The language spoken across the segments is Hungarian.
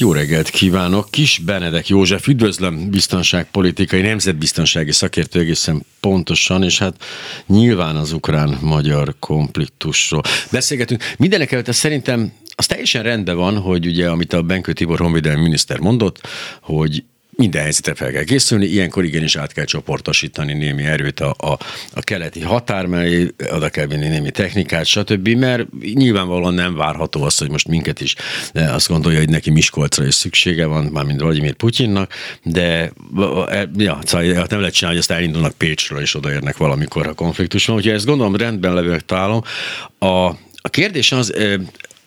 Jó reggelt kívánok! Kis Benedek József, üdvözlöm biztonságpolitikai, nemzetbiztonsági szakértő egészen pontosan, és hát nyilván az ukrán-magyar konfliktusról beszélgetünk. Mindenek előtt szerintem az teljesen rendben van, hogy ugye, amit a Benkő Tibor honvédelmi miniszter mondott, hogy minden helyzetre fel kell készülni, ilyenkor igenis át kell csoportosítani némi erőt a, a, a keleti határ mellé, oda kell vinni némi technikát, stb., mert nyilvánvalóan nem várható az, hogy most minket is azt gondolja, hogy neki Miskolcra is szüksége van, mármint Vladimir Putyinnak, de ja, szóval nem lehet csinálni, hogy azt elindulnak Pécsről, és odaérnek valamikor a konfliktus van. Úgyhogy ezt gondolom rendben találom. A, a kérdés az,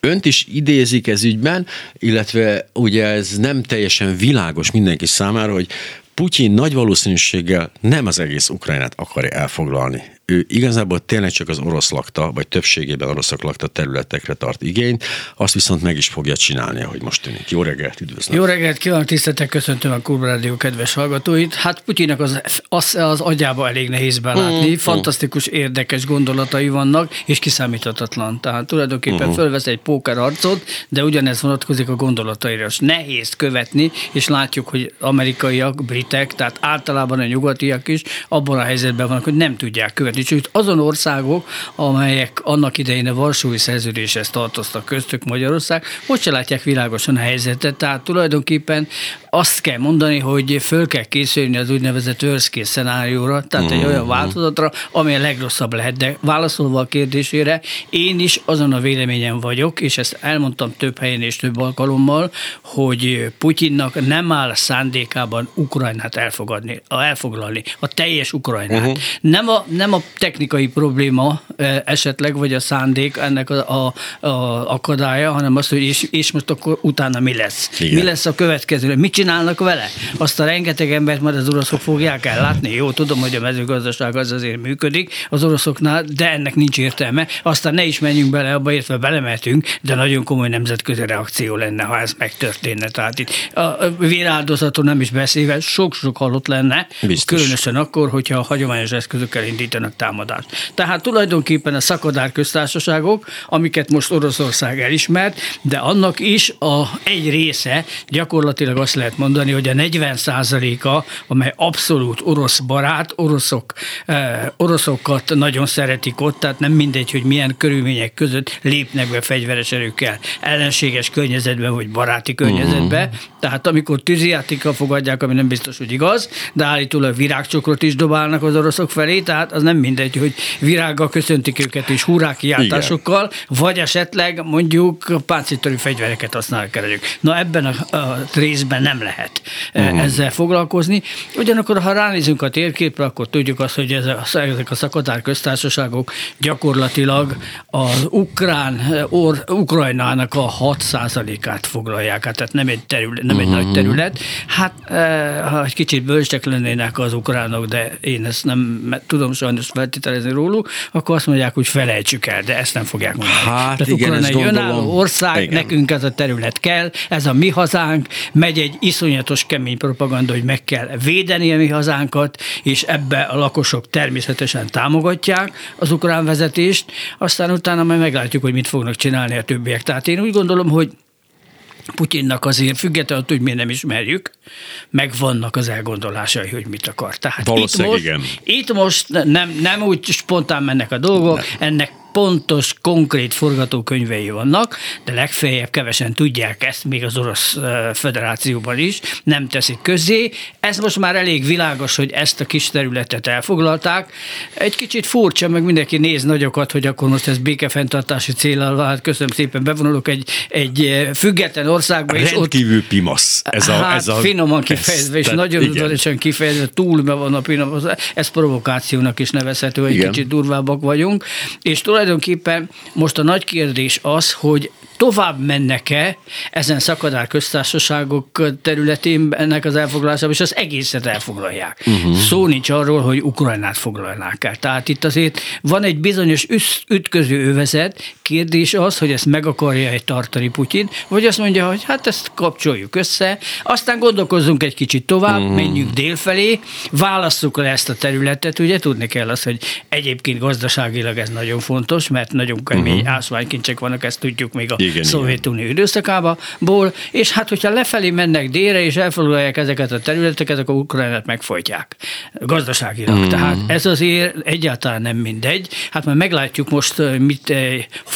Önt is idézik ez ügyben, illetve ugye ez nem teljesen világos mindenki számára, hogy Putyin nagy valószínűséggel nem az egész Ukrajnát akarja elfoglalni ő igazából tényleg csak az orosz lakta, vagy többségében oroszok lakta területekre tart igényt, azt viszont meg is fogja csinálni, ahogy most tűnik. Jó reggelt, üdvözlöm! Jó reggelt, kívánok, tiszteltek, köszöntöm a Rádió kedves hallgatóit. Hát Putyinak az, az, az agyába elég nehéz belátni, mm, fantasztikus, mm. érdekes gondolatai vannak, és kiszámíthatatlan. Tehát tulajdonképpen mm. fölvesz egy pókerarcot, de ugyanez vonatkozik a gondolataira. És nehéz követni, és látjuk, hogy amerikaiak, britek, tehát általában a nyugatiak is abban a helyzetben vannak, hogy nem tudják követni sőt azon országok, amelyek annak idején a Varsói Szerződéshez tartoztak köztük Magyarország, most se látják világosan a helyzetet, tehát tulajdonképpen azt kell mondani, hogy föl kell készülni az úgynevezett worst case szenárióra, tehát mm. egy olyan mhm. változatra, ami a legrosszabb lehet. De válaszolva a kérdésére, én is azon a véleményen vagyok, és ezt elmondtam több helyen és több alkalommal, hogy Putyinnak nem áll szándékában Ukrajnát elfogadni, elfoglalni, a teljes Ukrajnát. Uh-huh. Nem, a, nem a technikai probléma esetleg, vagy a szándék ennek a, a, a akadálya, hanem az, hogy és, és most akkor utána mi lesz. Igen. Mi lesz a következő? Mit csinálnak vele? Azt a rengeteg embert majd az oroszok fogják ellátni. Jó, tudom, hogy a mezőgazdaság az azért működik az oroszoknál, de ennek nincs értelme. Aztán ne is menjünk bele, abba értve belemetünk, de nagyon komoly nemzetközi reakció lenne, ha ez megtörténne. Tehát itt a véráldozaton nem is beszélve, sok-sok halott lenne, Biztos. különösen akkor, hogyha a hagyományos eszközökkel indítanak támadást. Tehát tulajdonképpen a szakadár köztársaságok, amiket most Oroszország elismert, de annak is a egy része gyakorlatilag azt lehet mondani, hogy a 40 a amely abszolút orosz barát, oroszok, eh, oroszokat nagyon szeretik ott, tehát nem mindegy, hogy milyen körülmények között lépnek be fegyveres erőkkel, ellenséges környezetben vagy baráti környezetben. Uh-huh. Tehát amikor tűzijátékkal fogadják, ami nem biztos, hogy igaz, de állítólag virágcsokrot is dobálnak az oroszok felé, tehát az nem mindegy, hogy virággal köszöntik őket és hurrá kiáltásokkal, vagy esetleg mondjuk páncéltörő fegyvereket használnak el Na ebben a, a részben nem lehet uh-huh. ezzel foglalkozni. Ugyanakkor, ha ránézünk a térképre, akkor tudjuk azt, hogy ez a, ezek a szakadár köztársaságok gyakorlatilag az ukrán, or, Ukrajnának a 6%-át foglalják, hát tehát nem egy, terület, nem uh-huh. egy nagy terület. Hát ha egy kicsit bölcsek lennének az ukránok, de én ezt nem tudom sajnos feltételezni róluk, akkor azt mondják, hogy felejtsük el, de ezt nem fogják mondani. Hát Tehát igen, Ukrajna egy önálló ország, igen. nekünk ez a terület kell, ez a mi hazánk, megy egy iszonyatos kemény propaganda, hogy meg kell védeni a mi hazánkat, és ebbe a lakosok természetesen támogatják az ukrán vezetést, aztán utána majd meglátjuk, hogy mit fognak csinálni a többiek. Tehát én úgy gondolom, hogy Putyinnak azért függetlenül, hogy mi nem ismerjük, meg vannak az elgondolásai, hogy mit akar. Tehát itt most, igen. itt most nem, nem úgy spontán mennek a dolgok, nem. ennek pontos, konkrét forgatókönyvei vannak, de legfeljebb kevesen tudják ezt, még az Orosz Föderációban is, nem teszik közé. Ez most már elég világos, hogy ezt a kis területet elfoglalták. Egy kicsit furcsa, meg mindenki néz nagyokat, hogy akkor most ez békefenntartási célral, hát köszönöm szépen, bevonulok egy, egy független országba. És Rendkívül ott, pimasz. Ez a, hát, ez a, finoman kifejezve, ez, és nagyon udvariasan kifejezve, túl be van a pimasz. Ez provokációnak is nevezhető, hogy kicsit durvábbak vagyunk. És tulajdonképpen most a nagy kérdés az, hogy tovább mennek-e ezen szakadár köztársaságok területén ennek az elfoglalásában, és az egészet elfoglalják. Uh-huh. Szó nincs arról, hogy Ukrajnát foglalnák el. Tehát itt azért van egy bizonyos ütköző övezet, kérdés az, hogy ezt meg akarja-e tartani Putyin, vagy azt mondja, hogy hát ezt kapcsoljuk össze, aztán gondolkozzunk egy kicsit tovább, mm. menjünk délfelé, válasszuk le ezt a területet, ugye tudni kell azt, hogy egyébként gazdaságilag ez nagyon fontos, mert nagyon kemény uh-huh. ásványkincsek vannak, ezt tudjuk még a Szovjetunió időszakából, és hát hogyha lefelé mennek délre, és elfoglalják ezeket a területeket, akkor Ukrajnát megfojtják gazdaságilag. Uh-huh. Tehát ez azért egyáltalán nem mindegy. Hát már meglátjuk most, mit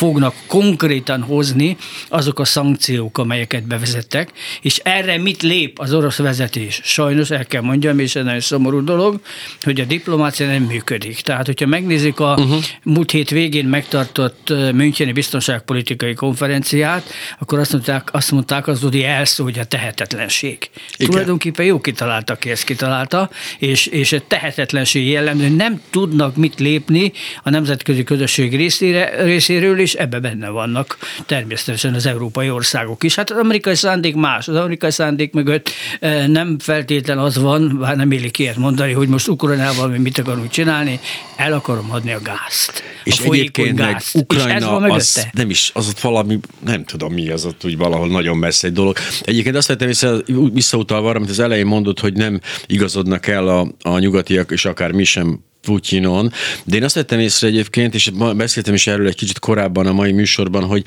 fognak konkrétan hozni azok a szankciók, amelyeket bevezettek, és erre mit lép az orosz vezetés. Sajnos el kell mondjam, és ez nagyon szomorú dolog, hogy a diplomácia nem működik. Tehát, hogyha megnézik a uh-huh. múlt hét végén megtartott Müncheni biztonságpolitikai konferenciát, akkor azt mondták, azt mondták az Udi elszó, hogy a tehetetlenség. Igen. Tulajdonképpen jó kitalálta ki ezt kitalálta, és, és a tehetetlenség jellemző, nem tudnak mit lépni a nemzetközi közösség részére, részéről, és ebbe benne vannak természetesen az európai országok is. Hát az amerikai szándék más. Az amerikai szándék mögött nem feltétlen az van, bár nem élik ilyet mondani, hogy most Ukrajnával mi mit akarunk csinálni, el akarom adni a gázt. És a egyébként meg Ukrajna az nem is, az ott valami, nem tudom mi az ott úgy valahol nagyon messze egy dolog. Egyébként azt vettem vissza, visszautalva arra, amit az elején mondott, hogy nem igazodnak el a, a nyugatiak, és akár mi sem Putyinon, de én azt vettem észre egyébként, és beszéltem is erről egy kicsit korábban a mai műsorban, hogy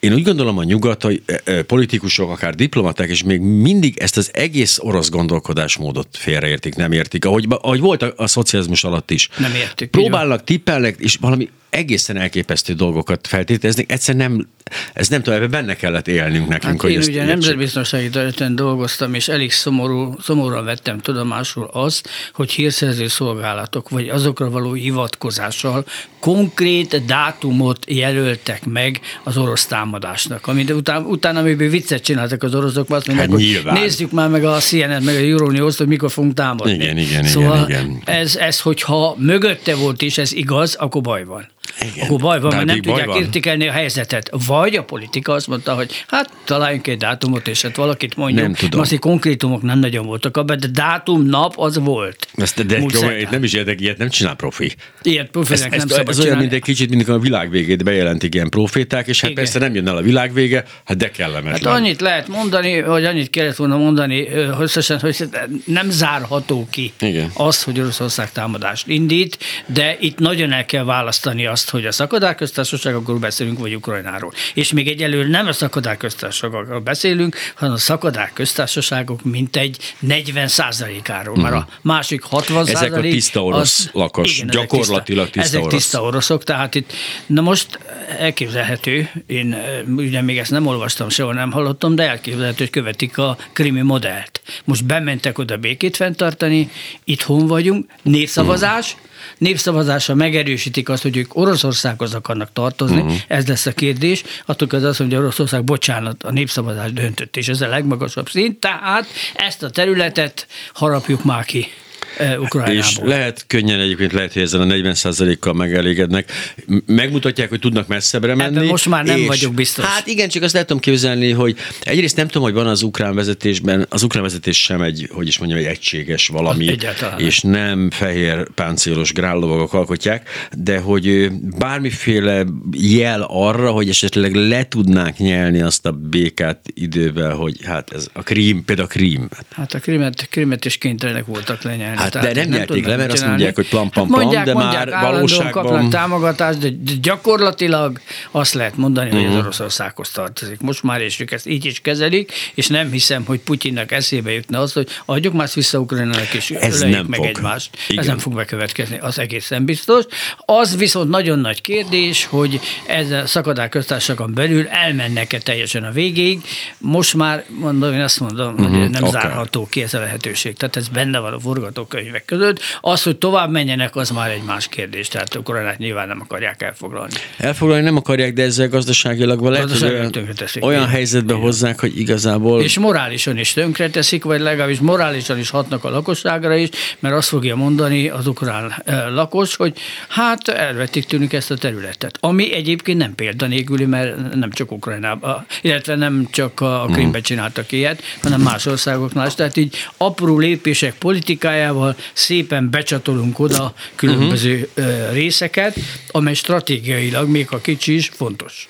én úgy gondolom a nyugatai e, e, politikusok, akár diplomaták, és még mindig ezt az egész orosz gondolkodásmódot félreértik, nem értik, ahogy, ahogy volt a, a szocializmus alatt is. Nem értik. Próbálnak, tippelnek, és valami egészen elképesztő dolgokat feltételezni. Egyszer nem, ez nem tudom, ebben benne kellett élnünk nekünk. Hát hogy én ugye nemzetbiztonsági területen dolgoztam, és elég szomorú, szomorúan vettem tudomásul azt, hogy hírszerző szolgálatok, vagy azokra való hivatkozással konkrét dátumot jelöltek meg az orosz támadásnak. Amit utána, utána amiből viccet csináltak az oroszok, azt mondják, hát hogy nézzük már meg a CNN, meg a Euronews, hogy mikor fogunk támadni. Igen, igen, szóval igen, igen. Ez, ez, hogyha mögötte volt és ez igaz, akkor baj van. Igen. Akkor baj van, mert nem tudják van. értékelni a helyzetet. Vagy a politika azt mondta, hogy hát találjunk egy dátumot, és hát valakit mondjuk. Nem tudom. Azért konkrétumok nem nagyon voltak abban, de dátum, nap az volt. Ezt, de jó, nem is érdek, ilyet nem csinál profi. Ilyet profinek nem szabad Ez olyan, mint egy kicsit, mint a világ végét bejelentik ilyen proféták, és hát Igen. persze nem jön el a világ vége, hát de kellemetlen. Hát annyit lehet mondani, vagy annyit kellett volna mondani összesen, hogy nem zárható ki Igen. az, hogy Oroszország támadást indít, de itt nagyon el kell választani azt, hogy a szakadár köztársaságokról beszélünk, vagy Ukrajnáról. És még egyelőre nem a szakadár köztársaságokról beszélünk, hanem a szakadár köztársaságok mintegy 40 százalékáról. Mert a mhm. másik 60 Ezek a tiszta orosz az, lakos, igen, gyakorlatilag tiszta, tiszta ezek orosz. tiszta oroszok, tehát itt, na most elképzelhető, én ugye még ezt nem olvastam, sehol nem hallottam, de elképzelhető, hogy követik a krimi modellt. Most bementek oda békét fenntartani, itthon vagyunk, népszavazás, mm népszavazása megerősítik azt, hogy ők Oroszországhoz akarnak tartozni, uh-huh. ez lesz a kérdés. Attól az azt mondja, hogy Oroszország, bocsánat, a népszavazás döntött, és ez a legmagasabb szint, tehát ezt a területet harapjuk már ki. Ukrajnából. És lehet könnyen egyébként lehet, hogy ezen a 40%-kal megelégednek. Megmutatják, hogy tudnak messzebbre menni. Ebben most már nem és, vagyok biztos. Hát igen, csak azt lehet tudom képzelni, hogy egyrészt nem tudom, hogy van az ukrán vezetésben, az ukrán vezetés sem egy, hogy is mondjam, egy egységes valami, Egyáltalán. és nem fehér páncélos grállovagok alkotják, de hogy bármiféle jel arra, hogy esetleg le tudnánk nyelni azt a békát idővel, hogy hát ez a krím, például a krím. Hát a krímet, krímet is kénytelenek voltak lenyelni. Hát de nem, nem nyerték le, mert azt mondják, hogy plam, plam, hát mondják, de mondják, már valóságban... kapnak támogatást, de gyakorlatilag azt lehet mondani, uh-huh. hogy az mhm. Oroszországhoz tartozik. Most már és ők ezt így is kezelik, és nem hiszem, hogy Putyinnak eszébe jutna az, hogy adjuk már vissza Ukrajnának, és Ez nem meg fog. egymást. Igen. Ez nem fog bekövetkezni, az egészen biztos. Az viszont nagyon nagy kérdés, hogy ez a szakadár köztársaságon belül elmennek-e teljesen a végéig. Most már mondom, én azt mondom, uh-huh. hogy mhm. nem okay. zárható ki ez a lehetőség. Tehát ez benne van a forgatók könyvek között. Az, hogy tovább menjenek, az már egy más kérdés. Tehát Ukrajnát nyilván nem akarják elfoglalni. Elfoglalni nem akarják, de ezzel gazdaságilag lehet, hogy olyan, olyan helyzetbe Igen. hozzák, hogy igazából... És morálisan is tönkreteszik, vagy legalábbis morálisan is hatnak a lakosságra is, mert azt fogja mondani az ukrán eh, lakos, hogy hát elvették tőlük ezt a területet. Ami egyébként nem példanélküli, mert nem csak Ukrajnában, illetve nem csak a Krimben csináltak ilyet, hanem más országoknál is. Tehát így apró lépések politikájával energiával szépen becsatolunk oda különböző uh-huh. részeket, amely stratégiailag, még a kicsi is, fontos.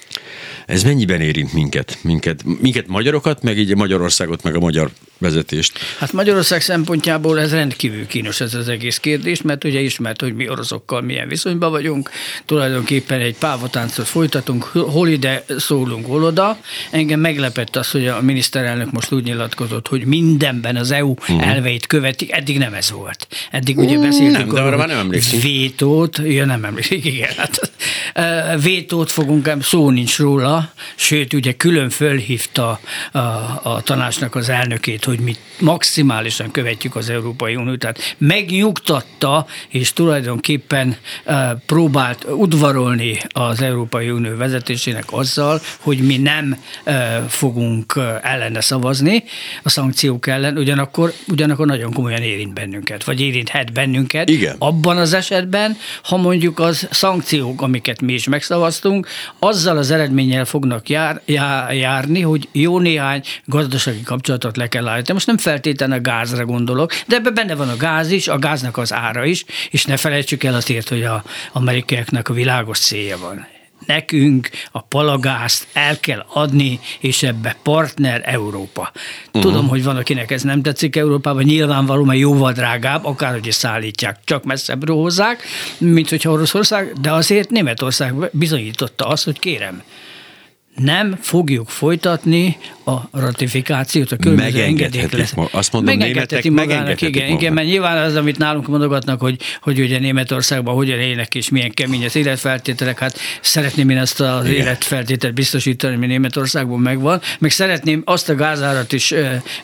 Ez mennyiben érint minket? Minket, minket magyarokat, meg így Magyarországot, meg a magyar vezetést? Hát Magyarország szempontjából ez rendkívül kínos ez az egész kérdés, mert ugye ismert, hogy mi oroszokkal milyen viszonyban vagyunk, tulajdonképpen egy pávatáncot folytatunk, hol ide szólunk, hol oda. Engem meglepett az, hogy a miniszterelnök most úgy nyilatkozott, hogy mindenben az EU uh-huh. elveit követik, eddig nem ez volt. Eddig ugye beszéltünk nem, de arra már nem emlékszünk. Vétót, ja nem emlékszik, igen. Hát, vétót fogunk, szó nincs róla, sőt ugye külön fölhívta a, a tanácsnak az elnökét, hogy mi maximálisan követjük az Európai Uniót, tehát megnyugtatta, és tulajdonképpen próbált udvarolni az Európai Unió vezetésének azzal, hogy mi nem fogunk ellene szavazni a szankciók ellen, ugyanakkor, ugyanakkor nagyon komolyan érint bennünket, vagy érinthet bennünket. Igen. Abban az esetben, ha mondjuk az szankciók, amiket mi is megszavaztunk, azzal az eredménnyel fognak jár, jár, járni, hogy jó néhány gazdasági kapcsolatot le kell állítani. Most nem feltétlenül a gázra gondolok, de ebben benne van a gáz is, a gáznak az ára is, és ne felejtsük el azért, hogy a amerikaiaknak a világos célja van nekünk a palagázt el kell adni, és ebbe partner Európa. Tudom, uh-huh. hogy van, akinek ez nem tetszik Európában, nyilvánvaló, mert jóval drágább, akárhogy is szállítják, csak messzebbről hozzák, mint hogyha Oroszország, de azért Németország bizonyította azt, hogy kérem, nem fogjuk folytatni a ratifikációt, a különböző engedélyek lesz. Azt mondom, megengedheti magának, igen, igen, mert nyilván az, amit nálunk mondogatnak, hogy, hogy ugye Németországban hogyan élnek és milyen kemény az életfeltételek, hát szeretném én ezt az igen. életfeltételt biztosítani, ami Németországban megvan, meg szeretném azt a gázárat is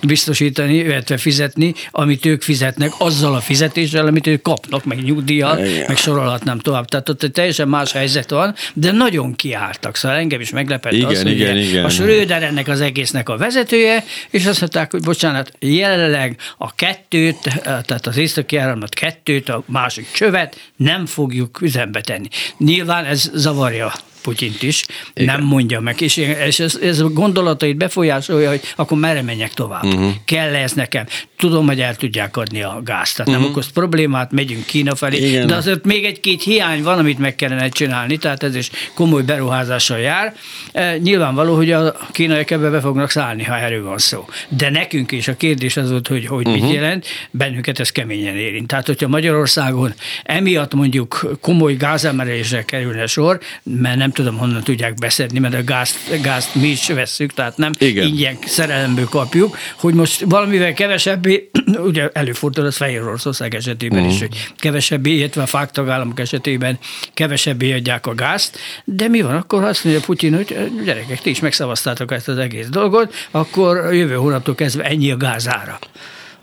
biztosítani, illetve fizetni, amit ők fizetnek, azzal a fizetéssel, amit ők kapnak, meg nyugdíjat, igen. meg sorolhatnám tovább. Tehát ott egy teljesen más helyzet van, de nagyon kiálltak, szóval engem is meglepett igen, az, igen, igen. a Schröder ennek az egésznek a vezetője, és azt mondták, hogy bocsánat, jelenleg a kettőt, tehát az északi áramlat kettőt, a másik csövet nem fogjuk üzembe tenni. Nyilván ez zavarja Putyint is, Igen. nem mondja meg, és, és ez, ez a gondolatait befolyásolja, hogy akkor merre menjek tovább. Uh-huh. Kell ez nekem? Tudom, hogy el tudják adni a gázt, tehát uh-huh. nem okoz problémát, megyünk Kína felé, Igen. de azért még egy-két hiány van, amit meg kellene csinálni, tehát ez is komoly beruházással jár. E, nyilvánvaló, hogy a kínaiak ebbe be fognak szállni, ha erről van szó. De nekünk is a kérdés az volt, hogy, hogy uh-huh. mit jelent, bennünket ez keményen érint. Tehát, hogyha Magyarországon emiatt mondjuk komoly gázemelésre kerülne sor, mert nem nem tudom honnan tudják beszedni, mert a gázt, gázt mi is vesszük, tehát nem Igen. ingyen szerelemből kapjuk, hogy most valamivel kevesebbé, ugye előfordul az Fehér Oroszország esetében uh-huh. is, mhm. hogy kevesebbé, illetve a fák tagállamok esetében kevesebbé adják a gázt, de mi van akkor, ha azt mondja Putyin, hogy gyerekek, ti is megszavaztátok ezt az egész dolgot, akkor jövő hónaptól kezdve ennyi a gázára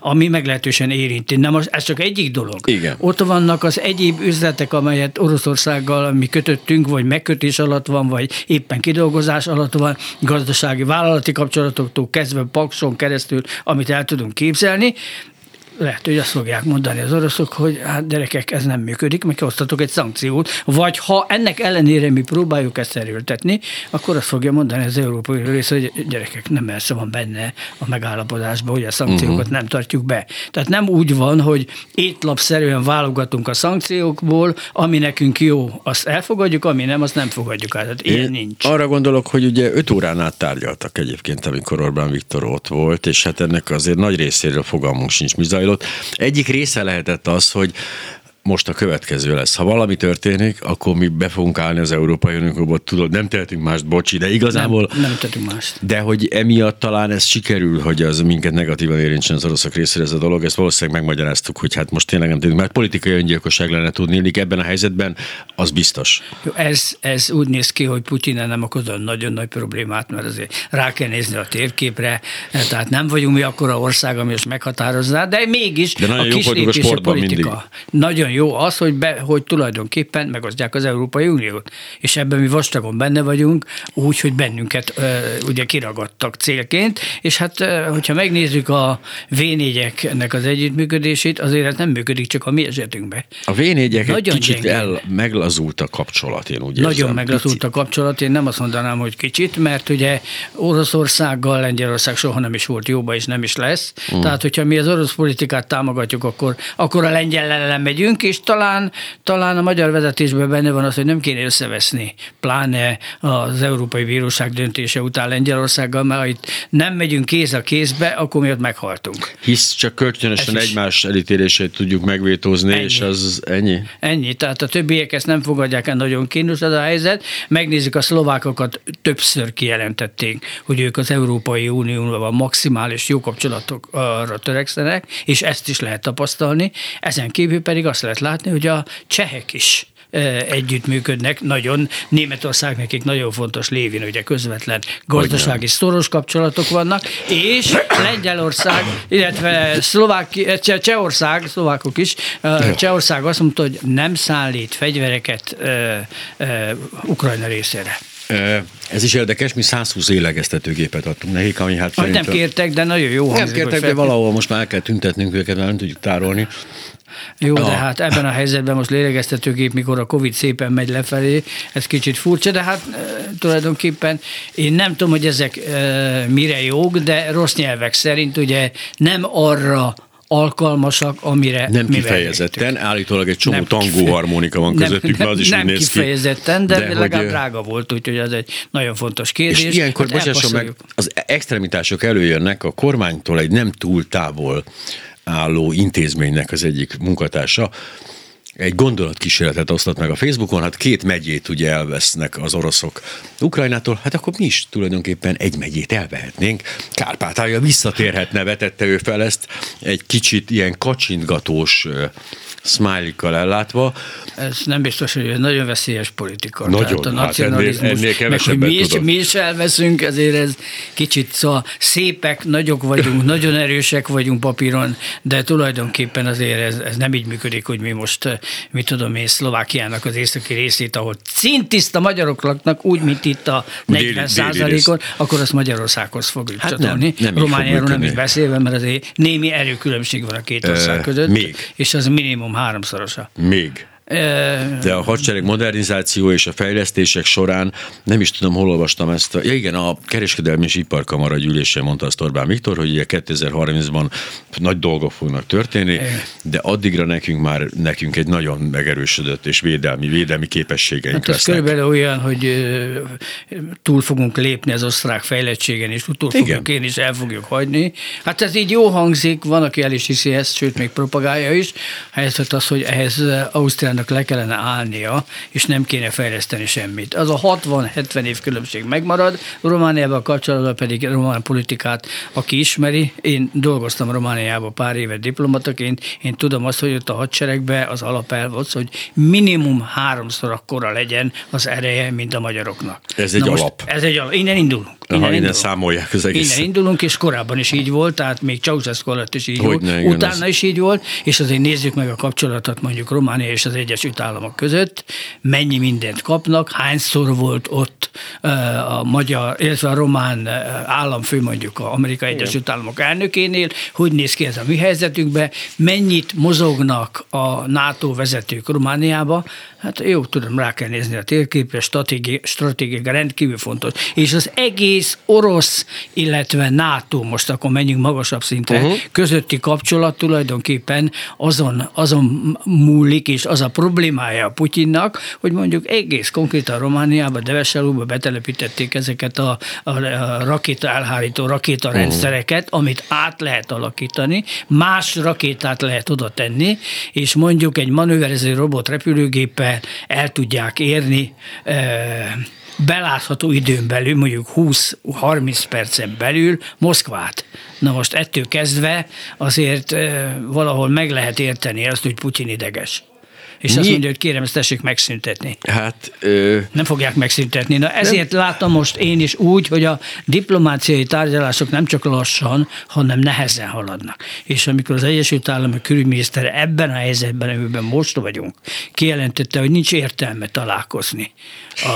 ami meglehetősen érinti. Nem, most ez csak egyik dolog. Igen. Ott vannak az egyéb üzletek, amelyet Oroszországgal mi kötöttünk, vagy megkötés alatt van, vagy éppen kidolgozás alatt van, gazdasági vállalati kapcsolatoktól kezdve Paxon keresztül, amit el tudunk képzelni lehet, hogy azt fogják mondani az oroszok, hogy hát gyerekek, ez nem működik, meg hoztatok egy szankciót, vagy ha ennek ellenére mi próbáljuk ezt erőltetni, akkor azt fogja mondani az Európai rész, hogy gyerekek, nem persze van benne a megállapodásban, hogy a szankciókat uh-huh. nem tartjuk be. Tehát nem úgy van, hogy étlapszerűen válogatunk a szankciókból, ami nekünk jó, azt elfogadjuk, ami nem, azt nem fogadjuk el. Tehát ilyen nincs. Arra gondolok, hogy ugye öt órán át tárgyaltak egyébként, amikor Orbán Viktor ott volt, és hát ennek azért nagy részéről fogalmunk sincs, mi zajlott. Egyik része lehetett az, hogy most a következő lesz. Ha valami történik, akkor mi be fogunk állni az Európai Unióba, tudod, nem tehetünk mást, bocsi, de igazából... Nem, nem tehetünk mást. De hogy emiatt talán ez sikerül, hogy az minket negatívan érintsen az oroszok részére ez a dolog, ezt valószínűleg megmagyaráztuk, hogy hát most tényleg nem tudjuk, mert politikai öngyilkosság lenne tudni, ebben a helyzetben, az biztos. Jó, ez, ez úgy néz ki, hogy Putyin nem okozott nagyon nagy problémát, mert azért rá kell nézni a térképre, tehát nem vagyunk mi akkora ország, ami most meghatározná, de mégis de nagyon a kis jó a politika. mindig. Nagyon jó jó az, hogy, be, hogy tulajdonképpen megosztják az Európai Uniót. És ebben mi vastagon benne vagyunk, úgy, hogy bennünket ö, ugye kiragadtak célként, és hát hogyha megnézzük a v az együttműködését, azért ez nem működik csak a mi esetünkben. A v kicsit el, meglazult a kapcsolat, én úgy Nagyon érzem. meglazult a kapcsolat, én nem azt mondanám, hogy kicsit, mert ugye Oroszországgal Lengyelország soha nem is volt jóba, és nem is lesz. Mm. Tehát, hogyha mi az orosz politikát támogatjuk, akkor, akkor a lengyel ellen megyünk, és talán, talán a magyar vezetésben benne van az, hogy nem kéne összeveszni, pláne az Európai Bíróság döntése után Lengyelországgal, mert ha itt nem megyünk kéz a kézbe, akkor mi ott meghaltunk. Hisz csak kölcsönösen Ez egymás elítélését tudjuk megvétózni, ennyi. és az ennyi? Ennyi, tehát a többiek ezt nem fogadják el, nagyon kínos az a helyzet. Megnézzük a szlovákokat, többször kijelentették, hogy ők az Európai Unióval maximális jó kapcsolatokra törekszenek, és ezt is lehet tapasztalni. Ezen kívül pedig azt lehet látni, hogy a csehek is együttműködnek. Nagyon, Németország nekik nagyon fontos lévin, ugye közvetlen gazdasági szoros kapcsolatok vannak, és Lengyelország, illetve Szlovák, Csehország, szlovákok is, Csehország azt mondta, hogy nem szállít fegyvereket Ukrajna részére. Ez is érdekes, mi 120 élegeztetőgépet adtunk nekik, ami hát Nem kértek, de nagyon jó hangzik. Nem kértek, de valahol most már el kell tüntetnünk őket, mert nem tudjuk tárolni. Jó, de hát ebben a helyzetben most lélegeztetőgép, mikor a Covid szépen megy lefelé, ez kicsit furcsa, de hát tulajdonképpen én nem tudom, hogy ezek mire jók, de rossz nyelvek szerint ugye nem arra alkalmasak, amire Nem kifejezetten, mi állítólag egy csomó nem tangó harmonika van közöttük, nem, az is nem úgy néz kifejezetten, de, de legalább hogy, drága volt, úgyhogy ez egy nagyon fontos kérdés. És ilyenkor, hát meg, az extremitások előjönnek a kormánytól egy nem túl távol álló intézménynek az egyik munkatársa, egy gondolatkísérletet osztott meg a Facebookon, hát két megyét ugye elvesznek az oroszok Ukrajnától, hát akkor mi is tulajdonképpen egy megyét elvehetnénk. Kárpátalja visszatérhetne, vetette ő fel ezt. Egy kicsit ilyen kacsintgatós smiley ellátva. Ez nem biztos, hogy ez nagyon veszélyes politika. Nagyon, Tehát a nacionalizmus, hát ennél, ennél meg hogy mi is, mi is elveszünk, ezért ez kicsit szóval szépek, nagyok vagyunk, nagyon erősek vagyunk papíron, de tulajdonképpen azért ez, ez nem így működik, hogy mi most, mit tudom én, Szlovákiának az északi részét, ahol szintiszta magyarok laknak, úgy, mint itt a 40 százalékon, akkor azt Magyarországhoz fogjuk hát csatolni. Nem, nem Romániáról nem is beszélve, mert azért némi erőkülönbség van a két ország között, még. és az minimum háromszorosa. Még. De a hadsereg modernizáció és a fejlesztések során nem is tudom, hol olvastam ezt. Ja igen, a kereskedelmi és iparkamara gyűlésen mondta azt Orbán Viktor, hogy ugye 2030-ban nagy dolgok fognak történni, de addigra nekünk már nekünk egy nagyon megerősödött és védelmi, védelmi képességeink hát lesznek. Ez körülbelül olyan, hogy túl fogunk lépni az osztrák fejlettségen, és túl igen. fogjuk én is el fogjuk hagyni. Hát ez így jó hangzik, van, aki el is hiszi ezt, sőt, még propagálja is. Helyzet az, hogy ehhez Ausztrián Romániának le kellene állnia, és nem kéne fejleszteni semmit. Az a 60-70 év különbség megmarad, Romániával kapcsolatban pedig román politikát, aki ismeri, én dolgoztam Romániában pár évet diplomataként, én tudom azt, hogy ott a hadseregbe az alapelv az, hogy minimum háromszor akkora legyen az ereje, mint a magyaroknak. Ez egy Na alap. ez egy alap. Innen indulunk. Innen, innen számolják az egész. Innen indulunk, és korábban is így volt, tehát még Ceausescu alatt is így hogy volt, ne, utána az... is így volt, és azért nézzük meg a kapcsolatot mondjuk Románia és az Egyesült Államok között, mennyi mindent kapnak, hányszor volt ott a magyar, illetve a román államfő mondjuk a Amerika Egyesült Államok elnökénél, hogy néz ki ez a mi helyzetünkben, mennyit mozognak a NATO vezetők Romániába, hát jó, tudom, rá kell nézni a térképre, stratégia, stratégia rendkívül fontos. És az egész orosz, illetve NATO, most akkor menjünk magasabb szintre, uh-huh. közötti kapcsolat tulajdonképpen azon, azon múlik, és az a problémája a Putyinnak, hogy mondjuk egész konkrétan Romániába, Deveselúba betelepítették ezeket a, a, a rakéta elhárító rakétarendszereket, uh-huh. amit át lehet alakítani, más rakétát lehet oda tenni, és mondjuk egy manőverező robot repülőgéppel el tudják érni belátható időn belül, mondjuk 20-30 percen belül Moszkvát. Na most ettől kezdve azért valahol meg lehet érteni azt, hogy Putyin ideges És azt Mi- mondja, hogy kérem, ezt tessék megszüntetni. Hát ö, Nem fogják megszüntetni. Na ezért nem. látom most én is úgy, hogy a diplomáciai tárgyalások nem csak lassan, hanem nehezen haladnak. És amikor az Egyesült Államok külügyminisztere ebben a helyzetben, amiben most vagyunk, kijelentette, hogy nincs értelme találkozni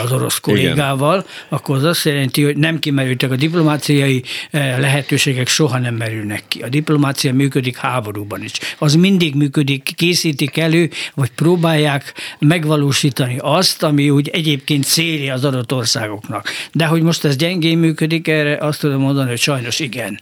az orosz kollégával, akkor az azt jelenti, hogy nem kimerültek a diplomáciai eh, lehetőségek soha nem merülnek ki. A diplomácia működik háborúban is. Az mindig működik, készítik elő, vagy próbálják megvalósítani azt, ami úgy egyébként célja az adott országoknak. De hogy most ez gyengén működik, erre azt tudom mondani, hogy sajnos igen.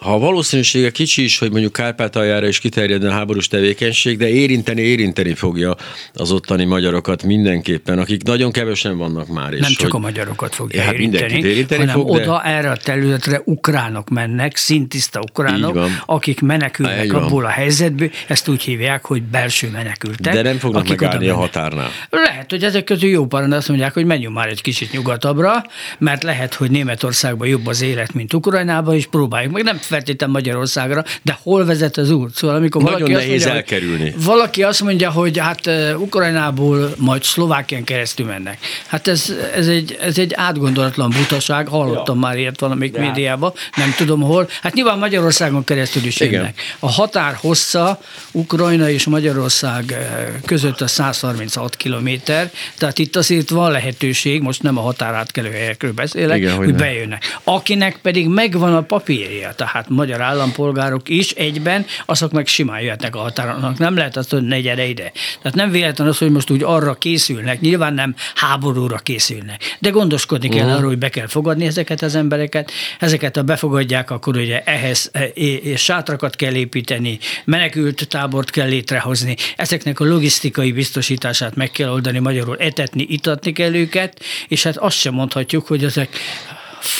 Ha a valószínűsége kicsi is, hogy mondjuk Kárpátaljára is kiterjedne a háborús tevékenység, de érinteni, érinteni fogja az ottani magyarokat mindenképpen, akik nagyon kevesen vannak már. És Nem csak hogy, a magyarokat fogja Ja, hát érinteni, érinteni hanem fog, de- oda erre a területre ukránok mennek, szintiszta ukránok, akik menekülnek Így van. abból a helyzetből, ezt úgy hívják, hogy belső menekültek. De nem fognak akik megállni a határnál. Lehet, hogy ezek közül jó paran azt mondják, hogy menjünk már egy kicsit nyugatabbra, mert lehet, hogy Németországban jobb az élet, mint Ukrajnában, és próbáljuk meg. Nem feltétlenül Magyarországra, de hol vezet az út? Szóval amikor Nagyon valaki azt nehéz mondja, elkerülni. Hogy valaki azt mondja, hogy hát Ukrajnából majd Szlovákián keresztül mennek. Hát ez, ez, egy, ez egy átgondolatlan butaság, hallottam ja. már ilyet valamelyik médiában, nem tudom hol. Hát nyilván Magyarországon keresztül is Igen. jönnek. A határ hossza Ukrajna és Magyarország között a 136 kilométer, tehát itt azért van lehetőség, most nem a határátkelő helyekről beszélek, Igen, hogy hogy ne. bejönnek. Akinek pedig megvan a papírja, tehát magyar állampolgárok is egyben, azok meg simán jöhetnek a határon. Nem lehet azt, hogy ne gyere ide. Tehát nem véletlen az, hogy most úgy arra készülnek, nyilván nem háborúra készülnek, de gondoskodni kell arról, hogy be kell fogadni ezeket az embereket, ezeket ha befogadják, akkor ugye ehhez e, e, sátrakat kell építeni, menekült tábort kell létrehozni, ezeknek a logisztikai biztosítását meg kell oldani, magyarul etetni, itatni kell őket, és hát azt sem mondhatjuk, hogy ezek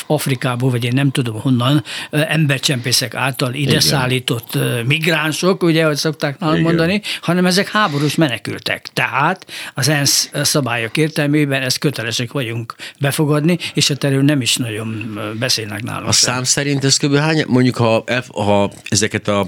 Afrikából, vagy én nem tudom honnan, embercsempészek által ide Igen. szállított migránsok, ugye, ahogy szokták nálunk mondani, hanem ezek háborús menekültek. Tehát az ENSZ szabályok értelmében ezt kötelesek vagyunk befogadni, és hát erről nem is nagyon beszélnek nálunk. A szám szerint ez kb. hány, mondjuk ha, ha ezeket a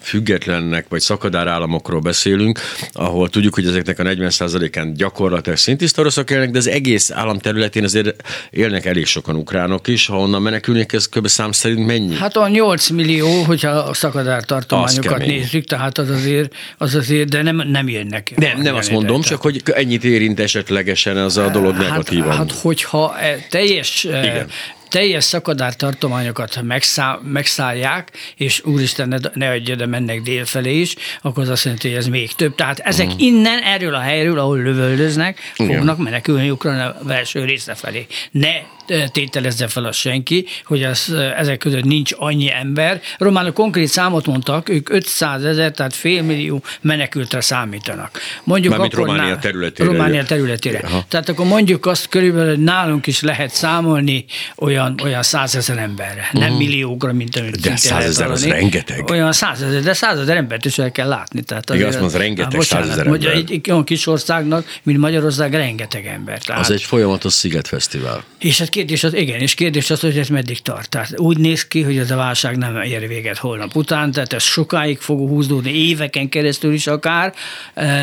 függetlennek vagy szakadár államokról beszélünk, ahol tudjuk, hogy ezeknek a 40%-án gyakorlatilag szintiszta oroszok élnek, de az egész állam területén azért élnek elég sokan ukránok is, ha onnan menekülnek, ez kb. szám szerint mennyi? Hát a 8 millió, hogyha a szakadár tartományokat nézzük, tehát az azért, az azért de nem, nem jönnek. nem, nem azt mondom, csak hogy ennyit érint esetlegesen az a dolog negatívan. Hát, hát hogyha e, teljes e, Igen. Teljes szakadár tartományokat megszá, megszállják, és úristen, ne, ne adja, de mennek délfelé is, akkor az azt jelenti, hogy ez még több. Tehát ezek uh-huh. innen, erről a helyről, ahol lövöldöznek, fognak menekülni Ukrajna belső része felé. Ne tételezze fel azt senki, hogy az, ezek között nincs annyi ember. Románok konkrét számot mondtak, ők 500 ezer, tehát fél millió menekültre számítanak. Mondjuk Mármint akkor Románia területére. Románia területére. Aha. Tehát akkor mondjuk azt körülbelül, hogy nálunk is lehet számolni olyan, olyan százezer emberre. Nem milliókra, mint amit. De százezer az rengeteg. Olyan százezer, de százezer embert is el kell látni. Tehát Igen, azt mondod, rengeteg Hát, bocsánat, százezer ember. egy olyan kis országnak, mint Magyarország, rengeteg ember. Tehát, Az egy folyamatos szigetfesztivál. és hát kérdés az, igen, és kérdés az, hogy ez meddig tart. Tehát úgy néz ki, hogy ez a válság nem ér véget holnap után, tehát ez sokáig fog húzódni, éveken keresztül is akár,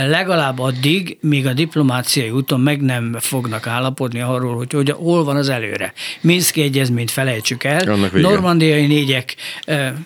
legalább addig, míg a diplomáciai úton meg nem fognak állapodni arról, hogy, hogy hol van az előre. Minszki egyezményt felejtsük el, normandiai négyek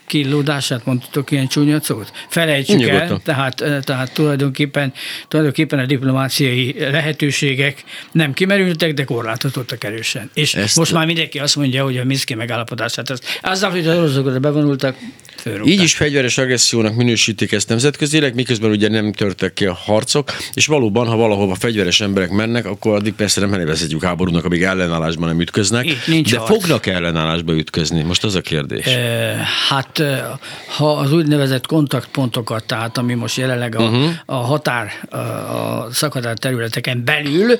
killódását mondhatok ilyen csúnya szót, felejtsük el, Nyugodtan. tehát, eh, tehát tulajdonképpen, tulajdonképpen a diplomáciai lehetőségek nem kimerültek, de korlátozottak erősen. És Ezt- most már mindenki azt mondja, hogy a Minszki megállapodását, az, azzal, hogy az oroszok bevonultak, fölrúgták. Így is fegyveres agressziónak minősítik ezt nemzetközileg, miközben ugye nem törtek ki a harcok, és valóban, ha valahova fegyveres emberek mennek, akkor addig persze nem nevezhetjük háborúnak, amíg ellenállásban nem ütköznek, Itt nincs de harc. fognak ellenállásba ütközni. Most az a kérdés. Eh, Hát ha az úgynevezett kontaktpontokat, tehát ami most jelenleg a, uh-huh. a határ, a, szakadár területeken belül,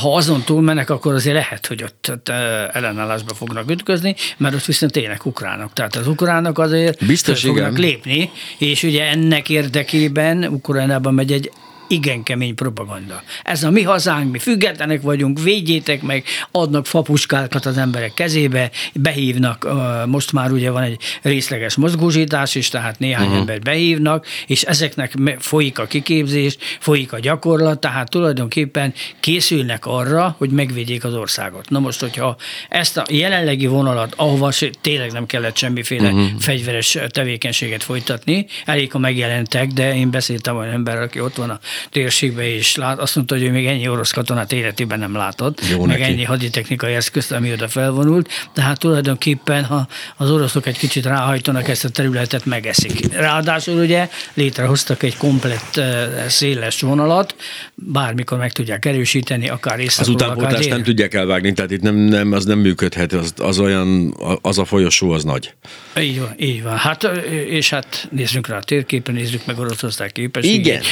ha azon túl mennek, akkor azért lehet, hogy ott, eh, ellenállásba fognak ütközni, mert ott viszont tényleg ukránok. Tehát az ukránok azért Biztos, fognak igen. lépni, és ugye ennek érdekében Ukrajnában megy egy igen kemény propaganda. Ez a mi hazánk, mi függetlenek vagyunk, védjétek meg, adnak fapuskákat az emberek kezébe, behívnak, most már ugye van egy részleges mozgósítás is, tehát néhány uh-huh. embert behívnak, és ezeknek folyik a kiképzés, folyik a gyakorlat, tehát tulajdonképpen készülnek arra, hogy megvédjék az országot. Na most, hogyha ezt a jelenlegi vonalat, ahova tényleg nem kellett semmiféle uh-huh. fegyveres tevékenységet folytatni, elég, ha megjelentek, de én beszéltem olyan emberrel, aki ott van a térségben, és lát, azt mondta, hogy ő még ennyi orosz katonát életében nem látott, Jó meg neki. ennyi haditechnikai eszközt, ami oda felvonult, tehát tulajdonképpen, ha az oroszok egy kicsit ráhajtanak, ezt a területet megeszik. Ráadásul ugye létrehoztak egy komplett széles vonalat, bármikor meg tudják erősíteni, akár északról, Az utánpótlást nem tudják elvágni, tehát itt nem, nem, az nem működhet, az, az olyan, az a folyosó az nagy. Így van, így van. Hát, és hát nézzünk rá a térképen, nézzük meg Oroszország képességét. Igen.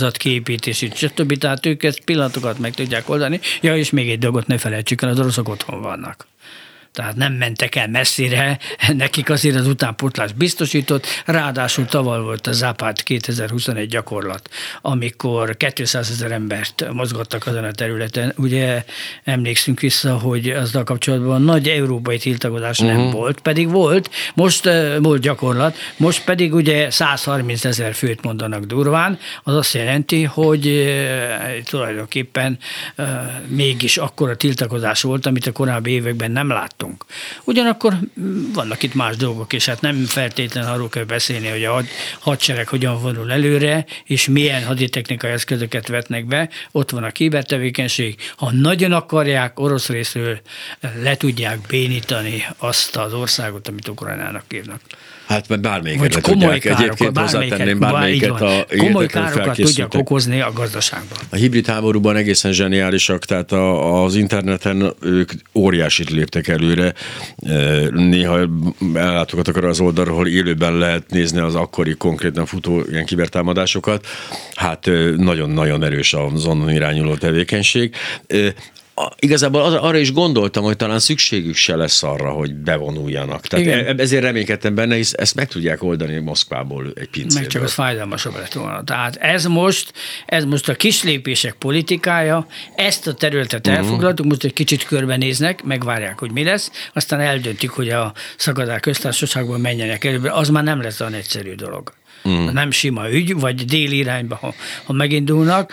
Vasúthálózat kiépítését, stb. Tehát ők ezt pillanatokat meg tudják oldani. Ja, és még egy dolgot ne felejtsük el, az oroszok otthon vannak tehát nem mentek el messzire, nekik azért az utánpótlás biztosított, ráadásul tavaly volt a Zápát 2021 gyakorlat, amikor 200 ezer embert mozgattak azon a területen. Ugye emlékszünk vissza, hogy azzal kapcsolatban nagy európai tiltakozás uh-huh. nem mhm. volt, pedig volt, most uh, volt gyakorlat, most pedig ugye 130 ezer főt mondanak durván, az azt jelenti, hogy uh, tulajdonképpen uh, mégis akkora tiltakozás volt, amit a korábbi években nem lát láttunk. Ugyanakkor mm, vannak itt más dolgok, és hát nem feltétlenül arról kell beszélni, hogy a hadsereg hogyan vonul előre, és milyen haditechnikai eszközöket vetnek be. Ott van a kibertevékenység. Ha nagyon akarják, orosz részről le tudják bénítani azt az országot, amit Ukrajnának írnak. Hát mert bármelyiket le komoly tudják. Károkat, Egyébként hozzátenném bármelyiket a Komoly károkat tudják okozni a gazdaságban. A hibrid háborúban egészen zseniálisak, tehát a, az interneten ők óriásit léptek előre. Néha ellátogatok arra az oldalra, ahol élőben lehet nézni az akkori konkrétan futó ilyen kibertámadásokat. Hát nagyon-nagyon erős az onnan irányuló tevékenység igazából az, arra is gondoltam, hogy talán szükségük se lesz arra, hogy bevonuljanak. Tehát Igen. E- ezért reménykedtem benne, hisz ezt meg tudják oldani Moszkvából egy pincéből. Meg csak az fájdalmasabb lett volna. Tehát ez most, ez most a kislépések politikája, ezt a területet uh-huh. elfoglaltuk, most egy kicsit körbenéznek, megvárják, hogy mi lesz, aztán eldöntik, hogy a Szagadár köztársaságban menjenek előbb, az már nem lesz olyan egyszerű dolog mm. nem sima ügy, vagy déli irányba, ha, ha megindulnak,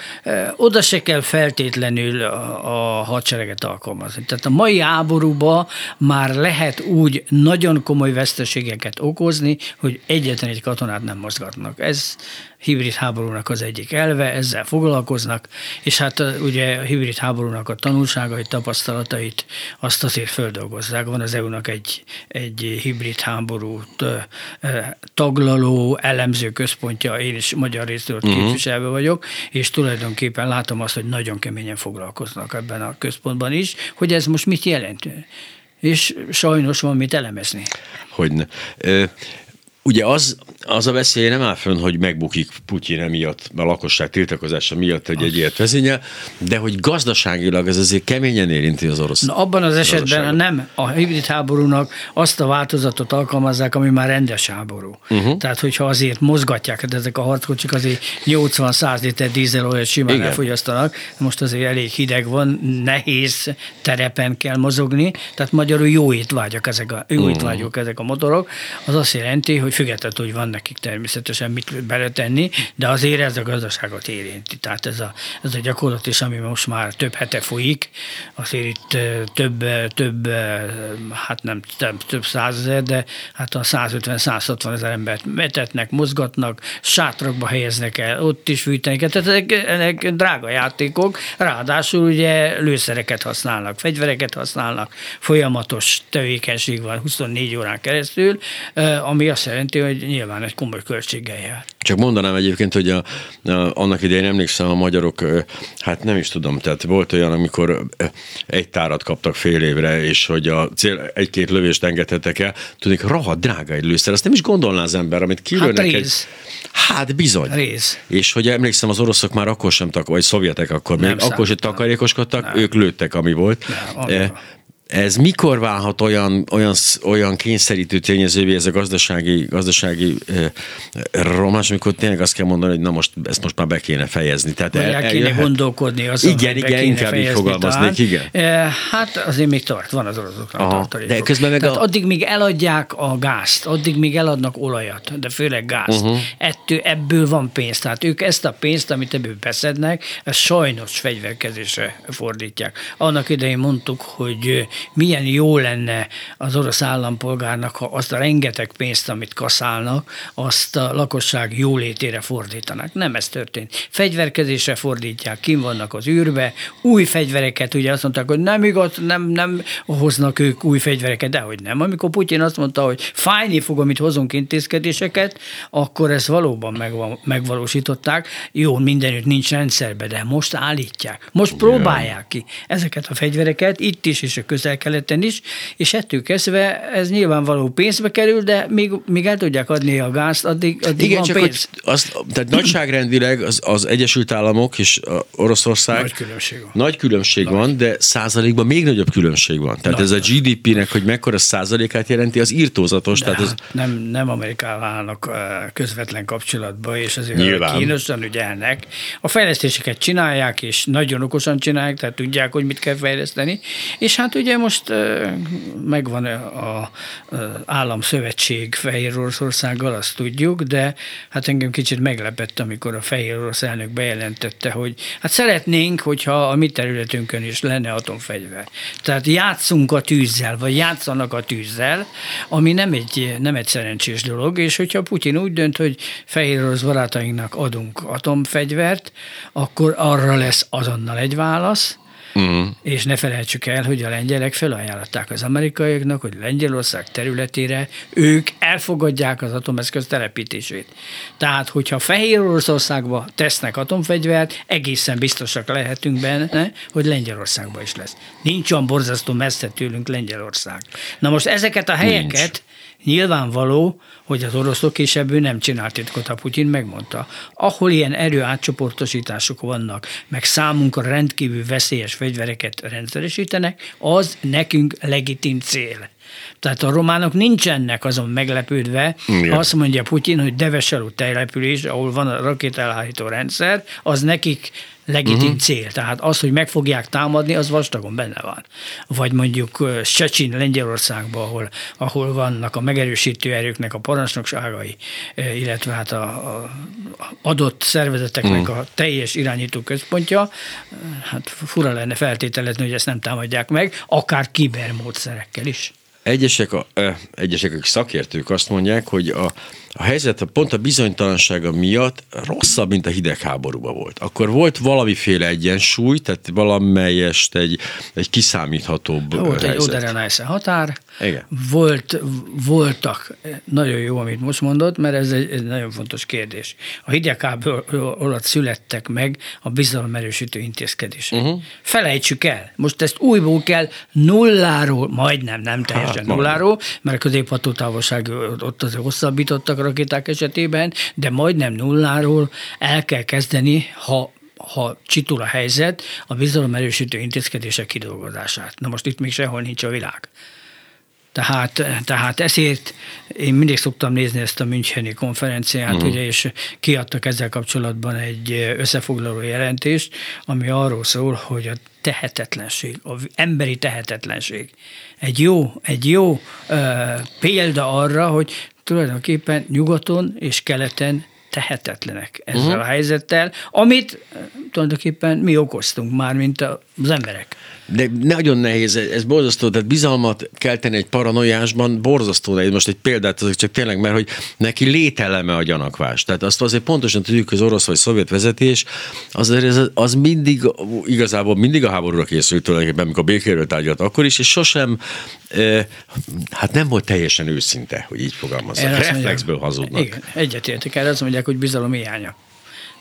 oda se kell feltétlenül a, a hadsereget alkalmazni. Tehát a mai háborúba már lehet úgy nagyon komoly veszteségeket okozni, hogy egyetlen egy katonát nem mozgatnak. Ez, hibrid háborúnak az egyik elve, ezzel foglalkoznak, és hát ugye a hibrid háborúnak a tanulságait, tapasztalatait azt azért földolgozzák. Van az EU-nak egy, egy hibrid háborút taglaló, elemző központja, én is magyar részről uh-huh. képviselve vagyok, és tulajdonképpen látom azt, hogy nagyon keményen foglalkoznak ebben a központban is, hogy ez most mit jelent. És sajnos van mit elemezni. Hogyne. Ugye az, az a veszély nem áll fönn, hogy megbukik Putyin emiatt, a lakosság tiltakozása miatt, hogy egy ilyet vezénye, de hogy gazdaságilag ez azért keményen érinti az orosz. Na, abban az esetben nem a hibrid háborúnak azt a változatot alkalmazzák, ami már rendes háború. Uh-huh. Tehát, hogyha azért mozgatják, hát ezek a harckocsik azért 80-100 liter dízelolajat simán Igen. elfogyasztanak, most azért elég hideg van, nehéz terepen kell mozogni, tehát magyarul jó étvágyak ezek a, jó uh-huh. ezek a motorok, az azt jelenti, hogy függetlenül, hogy van nekik természetesen mit beletenni, de azért ez a gazdaságot érinti. Tehát ez a, ez a gyakorlat is, ami most már több hete folyik, azért itt több, több hát nem több, több százezer, de hát a 150-160 ezer embert metetnek, mozgatnak, sátrakba helyeznek el, ott is fűtenek. Tehát ezek, ezek drága játékok, ráadásul ugye lőszereket használnak, fegyvereket használnak, folyamatos tevékenység van 24 órán keresztül, ami azt jelenti, jelenti, hogy nyilván egy komoly költséggel jár. Csak mondanám egyébként, hogy a, a, annak idején emlékszem, a magyarok, hát nem is tudom, tehát volt olyan, amikor egy tárat kaptak fél évre, és hogy a cél egy-két lövést engedhetek el, tudnék, rohadt drága egy lőszer, azt nem is gondolná az ember, amit kilőnek hát egy... Hát bizony. Rész. És hogy emlékszem, az oroszok már akkor sem tak, vagy szovjetek akkor nem még, akkor sem takarékoskodtak, nem. ők lőttek, ami volt. Nem, ez mikor válhat olyan, olyan, olyan kényszerítő tényezővé ez a gazdasági, gazdasági eh, romás, amikor tényleg azt kell mondani, hogy na most ezt most már be kéne fejezni. Tehát el, el kéne jöhet... gondolkodni azon, Igen, igen, inkább fejezni, így fogalmaznék, tehát, igen. Eh, hát azért még tart, van az oroszoknak tartalékok. De közben meg tehát a... addig még eladják a gázt, addig még eladnak olajat, de főleg gázt. Uh-huh. Ettől, ebből van pénz. Tehát ők ezt a pénzt, amit ebből beszednek, ezt sajnos fegyverkezésre fordítják. Annak idején mondtuk, hogy milyen jó lenne az orosz állampolgárnak, ha azt a rengeteg pénzt, amit kaszálnak, azt a lakosság jólétére fordítanak. Nem ez történt. Fegyverkezésre fordítják, kim vannak az űrbe, új fegyvereket, ugye azt mondták, hogy nem igaz, nem, nem hoznak ők új fegyvereket, de hogy nem. Amikor Putyin azt mondta, hogy fájni fog, amit hozunk intézkedéseket, akkor ezt valóban megvalósították. Jó, mindenütt nincs rendszerbe, de most állítják. Most próbálják ki ezeket a fegyvereket, itt is és a közel-keleten is, és ettől kezdve ez nyilvánvaló pénzbe kerül, de még, még el tudják adni a gázt, addig, addig Igen, van csak pénz. Hogy az, tehát nagyságrendileg az, az Egyesült Államok és Oroszország nagy különbség van, nagy különbség nagy. van de százalékban még nagyobb különbség van. Tehát nagy. ez a GDP-nek, hogy mekkora százalékát jelenti, az írtózatos. De tehát az... nem, nem Amerikával állnak közvetlen kapcsolatba, és azért Nyilván. kínosan ügyelnek. A fejlesztéseket csinálják, és nagyon okosan csinálják, tehát tudják, hogy mit kell fejleszteni, és hát ugye most megvan a államszövetség Fehér Oroszországgal, azt tudjuk, de hát engem kicsit meglepett, amikor a Fehér Orosz elnök bejelentette, hogy hát szeretnénk, hogyha a mi területünkön is lenne atomfegyver. Tehát játszunk a tűzzel, vagy játszanak a tűzzel, ami nem egy, nem egy szerencsés dolog, és hogyha Putyin úgy dönt, hogy Fehér Orosz barátainknak adunk atomfegyvert, akkor arra lesz azonnal egy válasz, Uh-huh. És ne felejtsük el, hogy a lengyelek felajánlották az amerikaiaknak, hogy Lengyelország területére ők elfogadják az atomeszköz telepítését. Tehát, hogyha Fehér Oroszországba tesznek atomfegyvert, egészen biztosak lehetünk benne, hogy Lengyelországban is lesz. Nincs olyan borzasztó messze tőlünk Lengyelország. Na most ezeket a helyeket Nincs. Nyilvánvaló, hogy az oroszok és ebből nem csinált titkot, a Putyin megmondta. Ahol ilyen erő átcsoportosítások vannak, meg számunkra rendkívül veszélyes fegyvereket rendszeresítenek, az nekünk legitim cél. Tehát a románok nincsenek azon meglepődve, Igen. azt mondja Putyin, hogy Deveselú település, ahol van a rakételhárító rendszer, az nekik legitim uh-huh. cél. Tehát az, hogy meg fogják támadni, az vastagon benne van. Vagy mondjuk Secsin Lengyelországban, ahol, ahol vannak a megerősítő erőknek a parancsnokságai, illetve hát a, a adott szervezeteknek uh-huh. a teljes irányító központja, hát fura lenne feltételezni, hogy ezt nem támadják meg, akár kibermódszerekkel is. Egyesek, a, egyesek, akik szakértők azt mondják, hogy a, a helyzet pont a bizonytalansága miatt rosszabb, mint a hidegháborúban volt. Akkor volt valamiféle egyensúly, tehát valamelyest egy, egy kiszámíthatóbb Volt helyzet. egy Oderenajsze határ, Igen. Volt, voltak, nagyon jó, amit most mondott, mert ez egy, egy nagyon fontos kérdés. A hidegháború alatt születtek meg a bizalomerősítő intézkedések. Uh-huh. Felejtsük el, most ezt újból kell nulláról, majdnem, nem teljesen hát, nulláról, mert a középhatótávolság ott azért hosszabbítottak rakéták esetében, de majdnem nulláról el kell kezdeni, ha ha csitul a helyzet, a bizalomerősítő intézkedések kidolgozását. Na most itt még sehol nincs a világ. Tehát, tehát ezért én mindig szoktam nézni ezt a Müncheni konferenciát, uh-huh. ugye, és kiadtak ezzel kapcsolatban egy összefoglaló jelentést, ami arról szól, hogy a tehetetlenség, az emberi tehetetlenség egy jó, egy jó ö, példa arra, hogy tulajdonképpen nyugaton és keleten tehetetlenek ezzel uh-huh. a helyzettel, amit tulajdonképpen mi okoztunk már, mint az emberek. De nagyon nehéz, ez borzasztó, tehát bizalmat kell tenni egy paranoiásban, borzasztó nehéz. Most egy példát azok csak tényleg, mert hogy neki lételeme a gyanakvás. Tehát azt azért pontosan tudjuk, hogy az orosz vagy szovjet vezetés, az, az, az mindig, igazából mindig a háborúra készült tulajdonképpen, amikor békéről tárgyalt akkor is, és sosem, e, hát nem volt teljesen őszinte, hogy így fogalmazzak. Reflexből hazudnak. Igen, egyetértek el, azt mondják, hogy bizalom hiánya.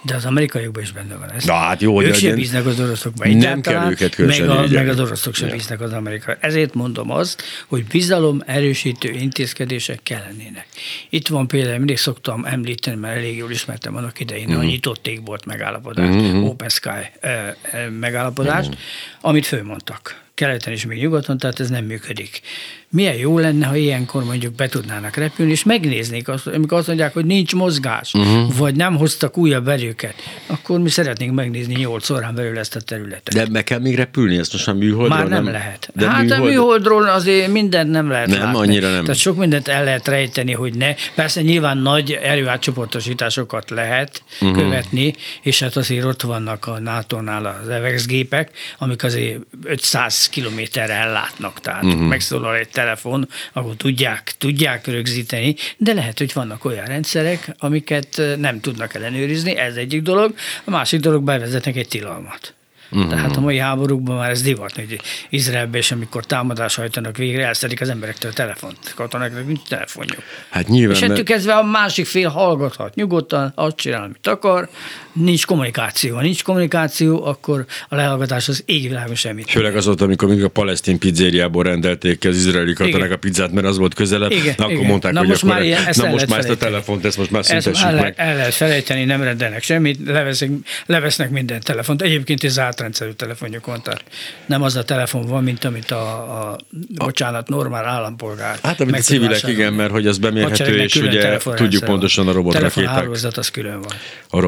De az amerikaiakban is benne van ez. Na hát jó, ők sem bíznak az oroszokba. Nem kell őket meg, a, meg az oroszok sem bíznak az amerikai. Ezért mondom azt, hogy bizalom erősítő intézkedések kellenének. Itt van például, mindig szoktam említeni, mert elég jól ismertem annak idején, mm. a nyitott égbolt megállapodást, mm-hmm. Open Sky eh, megállapodást, mm-hmm. amit fölmondtak keleten és még nyugaton, tehát ez nem működik. Milyen jó lenne, ha ilyenkor mondjuk be tudnának repülni, és megnéznék azt, amikor azt mondják, hogy nincs mozgás, uh-huh. vagy nem hoztak újabb erőket, akkor mi szeretnénk megnézni 8 órán belül ezt a területet. De meg kell még repülni, ezt most már műholdról Már nem, nem lehet. De hát műhold... a műholdról azért mindent nem lehet Nem, látni. annyira nem. Tehát sok mindent el lehet rejteni, hogy ne. Persze nyilván nagy erőátcsoportosításokat lehet uh-huh. követni, és hát azért ott vannak a NATO-nál az gépek, amik azért 500 kilométerre ellátnak, tehát uh-huh. megszólal egy telefon, ahol tudják, tudják rögzíteni, de lehet, hogy vannak olyan rendszerek, amiket nem tudnak ellenőrizni, ez egyik dolog, a másik dolog bevezetnek egy tilalmat. Uh-huh. Tehát a mai háborúkban már ez divat, hogy Izraelben és amikor támadás hajtanak végre, elszedik az emberektől a telefont. Katonáknak nincs telefonjuk. Hát nyilván. És ettől kezdve a másik fél hallgathat nyugodtan, azt csinál, amit akar, nincs kommunikáció. Ha nincs kommunikáció, akkor a lehallgatás az égvilágon semmit. Főleg azóta, amikor még a palesztin pizzériából rendelték az izraeli katonák a pizzát, mert az volt közelebb, Igen, na, akkor igen. mondták, Na hogy most akkor már ilyen- ezt na most már ezt a telefont, ezt most már szüntessük meg. el lehet felejteni, nem rendelnek semmit, leveszik, levesznek minden telefont. Egyébként ez zárt rendszerű telefonjuk van, tehát nem az a telefon van, mint amit a, a bocsánat, normál állampolgár. Hát, amit a civilek, igen, mert hogy az bemérhető, és ugye tudjuk pontosan a robotrakéták, Telefonhálózat az külön van. a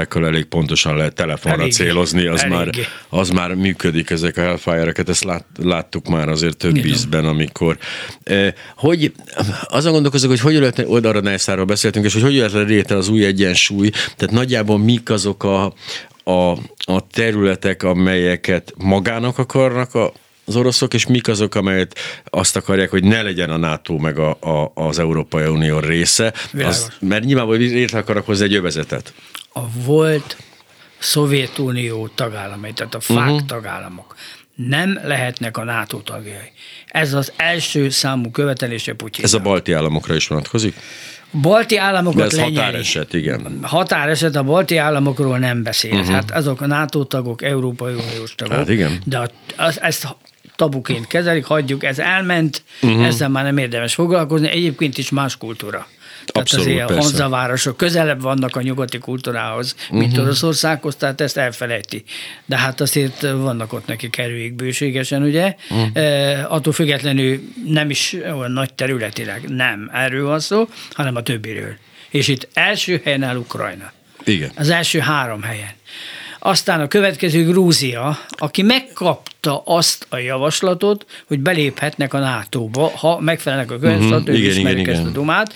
robotrakétákkal elég pontosan lehet telefonra Eléggé. célozni, az már, Eléggé. az már működik, ezek a Hellfire-eket, ezt lát, láttuk már azért több Igen. ízben, amikor. Eh, Hogy, azon gondolkozok, hogy hogy lehetne, oldalra Nájszáról beszéltünk, és hogy hogy lehetne létre az új egyensúly, tehát nagyjából mik azok a, a, a területek, amelyeket magának akarnak a, az oroszok, és mik azok, amelyet azt akarják, hogy ne legyen a NATO meg a, a, az Európai Unió része. Világos. Az, mert nyilvánvalóan létre akarnak hozni egy övezetet. A volt Szovjetunió tagállamai, tehát a Mhm. uh-huh. tagállamok nem lehetnek a NATO tagjai. Ez az első számú követelése Putyin. Ez a balti államokra is vonatkozik? balti államokat De ez lenyeli. határeset, igen. Határeset a balti államokról nem beszél. Uh-huh. Hát azok a NATO tagok, Európai Uniós tagok. Hát igen. De az, ezt tabuként kezelik, hagyjuk, ez elment, uh-huh. ezzel már nem érdemes foglalkozni. Egyébként is más kultúra. Tehát Abszolút, azért a persze. hanzavárosok közelebb vannak a nyugati kultúrához, mint uh-huh. Oroszországhoz, tehát ezt elfelejti. De hát azért vannak ott nekik erőik bőségesen, ugye? Uh-huh. E, attól függetlenül nem is olyan nagy területileg nem erről van szó, hanem a többiről. És itt első helyen áll Ukrajna. Igen. Az első három helyen. Aztán a következő Grúzia, aki megkapta azt a javaslatot, hogy beléphetnek a NATO-ba, ha megfelelnek a Mhm, uh-huh. igen, ismerik igen, ezt igen. a dumát,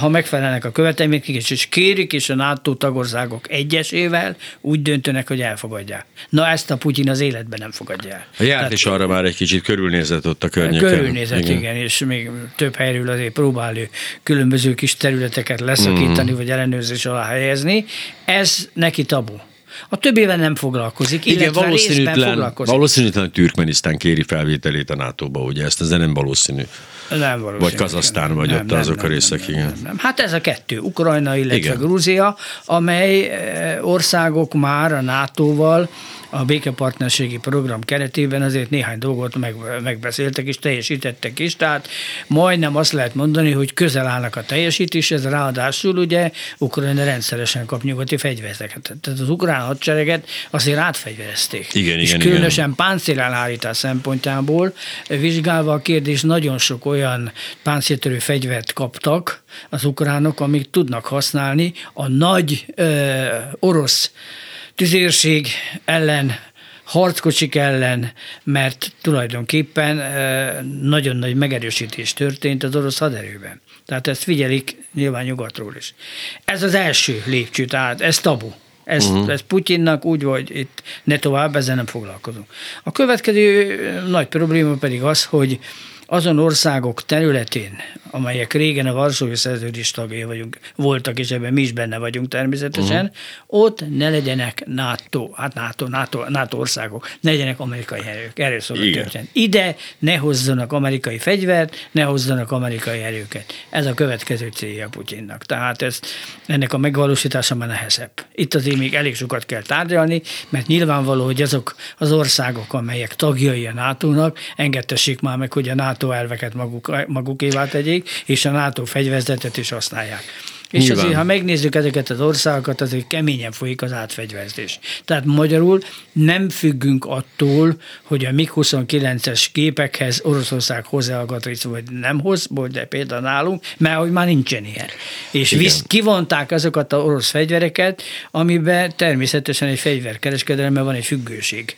ha megfelelnek a követelményeknek, és- és kérik, és a NATO tagországok egyesével úgy döntenek, hogy elfogadják. Na ezt a Putyin az életben nem fogadja el. A járt is arra már egy kicsit körülnézett ott a környéken. Körülnézet, igen. igen, és még több helyről azért próbál ő különböző kis területeket leszakítani, Mhm. vagy ellenőrzés alá helyezni. Ez neki tabu. A többével nem foglalkozik, Igen, valószínűtlen, foglalkozik. valószínűtlen, Türkmenisztán kéri felvételét a NATO-ba, ugye ezt, ez nem valószínű. Nem valószínű. Vagy Kazasztán, vagy ott azok a részek, nem, igen. Nem, nem. Hát ez a kettő, Ukrajna, illetve Igen. igen. Grúzia, amely eh, országok már a NATO-val a békepartnerségi program keretében azért néhány dolgot meg, megbeszéltek és teljesítettek is, tehát majdnem azt lehet mondani, hogy közel állnak a teljesítéshez, ráadásul ugye Ukrajna rendszeresen kap nyugati fegyvereket. Tehát az ukrán hadsereget azért átfegyverezték. Igen, és igen, különösen páncélelhárítás szempontjából vizsgálva a kérdés, nagyon sok olyan páncéltörő fegyvert kaptak az ukránok, amik tudnak használni a nagy ö, orosz tüzérség ellen, harckocsik ellen, mert tulajdonképpen nagyon nagy megerősítés történt az orosz haderőben. Tehát ezt figyelik nyilván nyugatról is. Ez az első lépcső, tehát ez tabu. Ez, uh-huh. ez Putyinnak úgy, hogy itt ne tovább, ezzel nem foglalkozunk. A következő nagy probléma pedig az, hogy azon országok területén, amelyek régen a Varsói Szerződés tagjai vagyunk, voltak, és ebben mi is benne vagyunk természetesen, uh-huh. ott ne legyenek NATO, hát NATO, NATO, NATO országok, ne legyenek amerikai erők. Erről szól a történet. Ide ne hozzanak amerikai fegyvert, ne hozzanak amerikai erőket. Ez a következő célja Putyinnak. Tehát ez, ennek a megvalósítása már nehezebb. Itt azért még elég sokat kell tárgyalni, mert nyilvánvaló, hogy azok az országok, amelyek tagjai a NATO-nak, engedtessék már meg, hogy a NATO elveket maguk, magukévá tegyék, és a NATO fegyverzetet is használják. És Nyilván. azért, ha megnézzük ezeket az országokat, azért keményen folyik az átfegyverzés. Tehát magyarul nem függünk attól, hogy a MiG-29-es gépekhez Oroszország hozzá alkatrész, vagy nem hoz, de például nálunk, mert hogy már nincsen ilyen. És visz, kivonták azokat az orosz fegyvereket, amiben természetesen egy fegyverkereskedelemben van egy függőség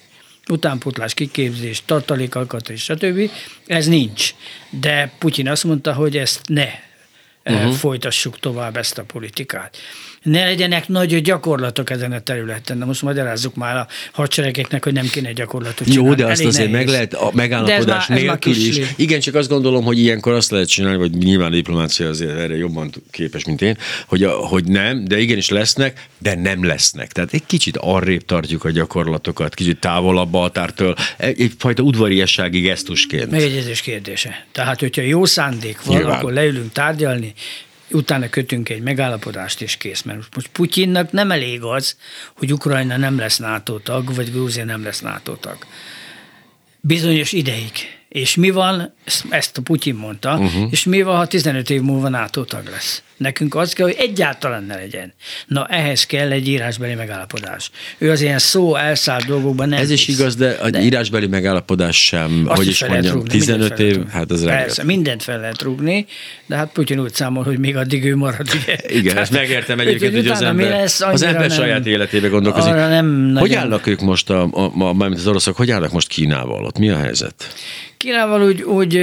utánpótlás, kiképzés, tartalékalkatrész, stb. Ez nincs. De Putyin azt mondta, hogy ezt ne uh-huh. folytassuk tovább ezt a politikát. Ne legyenek nagy gyakorlatok ezen a területen. De most magyarázzuk már a hadseregeknek, hogy nem kéne gyakorlatot csinálni. Jó, de azt Elég azért nehéz. meg lehet a megállapodás De ez már- ez már nélkül is. Igen, csak azt gondolom, hogy ilyenkor azt lehet csinálni, vagy nyilván a diplomácia azért erre jobban képes, mint én, hogy, a, hogy nem, de igenis lesznek, de nem lesznek. Tehát egy kicsit arrébb tartjuk a gyakorlatokat, kicsit távolabb a határtól, egy- egyfajta udvariassági gesztusként. Megegyezés kérdése. Tehát, hogyha jó szándék van, Nyilván. akkor leülünk tárgyalni, utána kötünk egy megállapodást, és kész. Mert most Putyinnak nem elég az, hogy Ukrajna nem lesz NATO tag, vagy Grúzia nem lesz NATO tag. Bizonyos ideig. És mi van, ezt- a Putyin mondta, uh-huh. és mi van, ha 15 év múlva NATO tag lesz? Nekünk az kell, hogy egyáltalán ne legyen. Na, ehhez kell egy írásbeli megállapodás. Ő az ilyen szó elszállt dolgokban nem Ez is hisz. igaz, de a De- írásbeli megállapodás sem, azt hogy is is mondjam, rúgni, mindent 15 fel lehet év, rúgni. hát ez Persze, mindent fel lehet rúgni, de hát Putyin úgy számol, hogy még addig ő marad. Ugye? Igen, ezt megértem egyébként, hogy az utána mi ember, lesz, az ember nem- saját életébe gondolkozik. Arra nem hogy nagyon- állnak ők most, a, a, a, mármint az oroszok, hogy állnak most Kínával? Ott mi a helyzet? Kínával úgy, úgy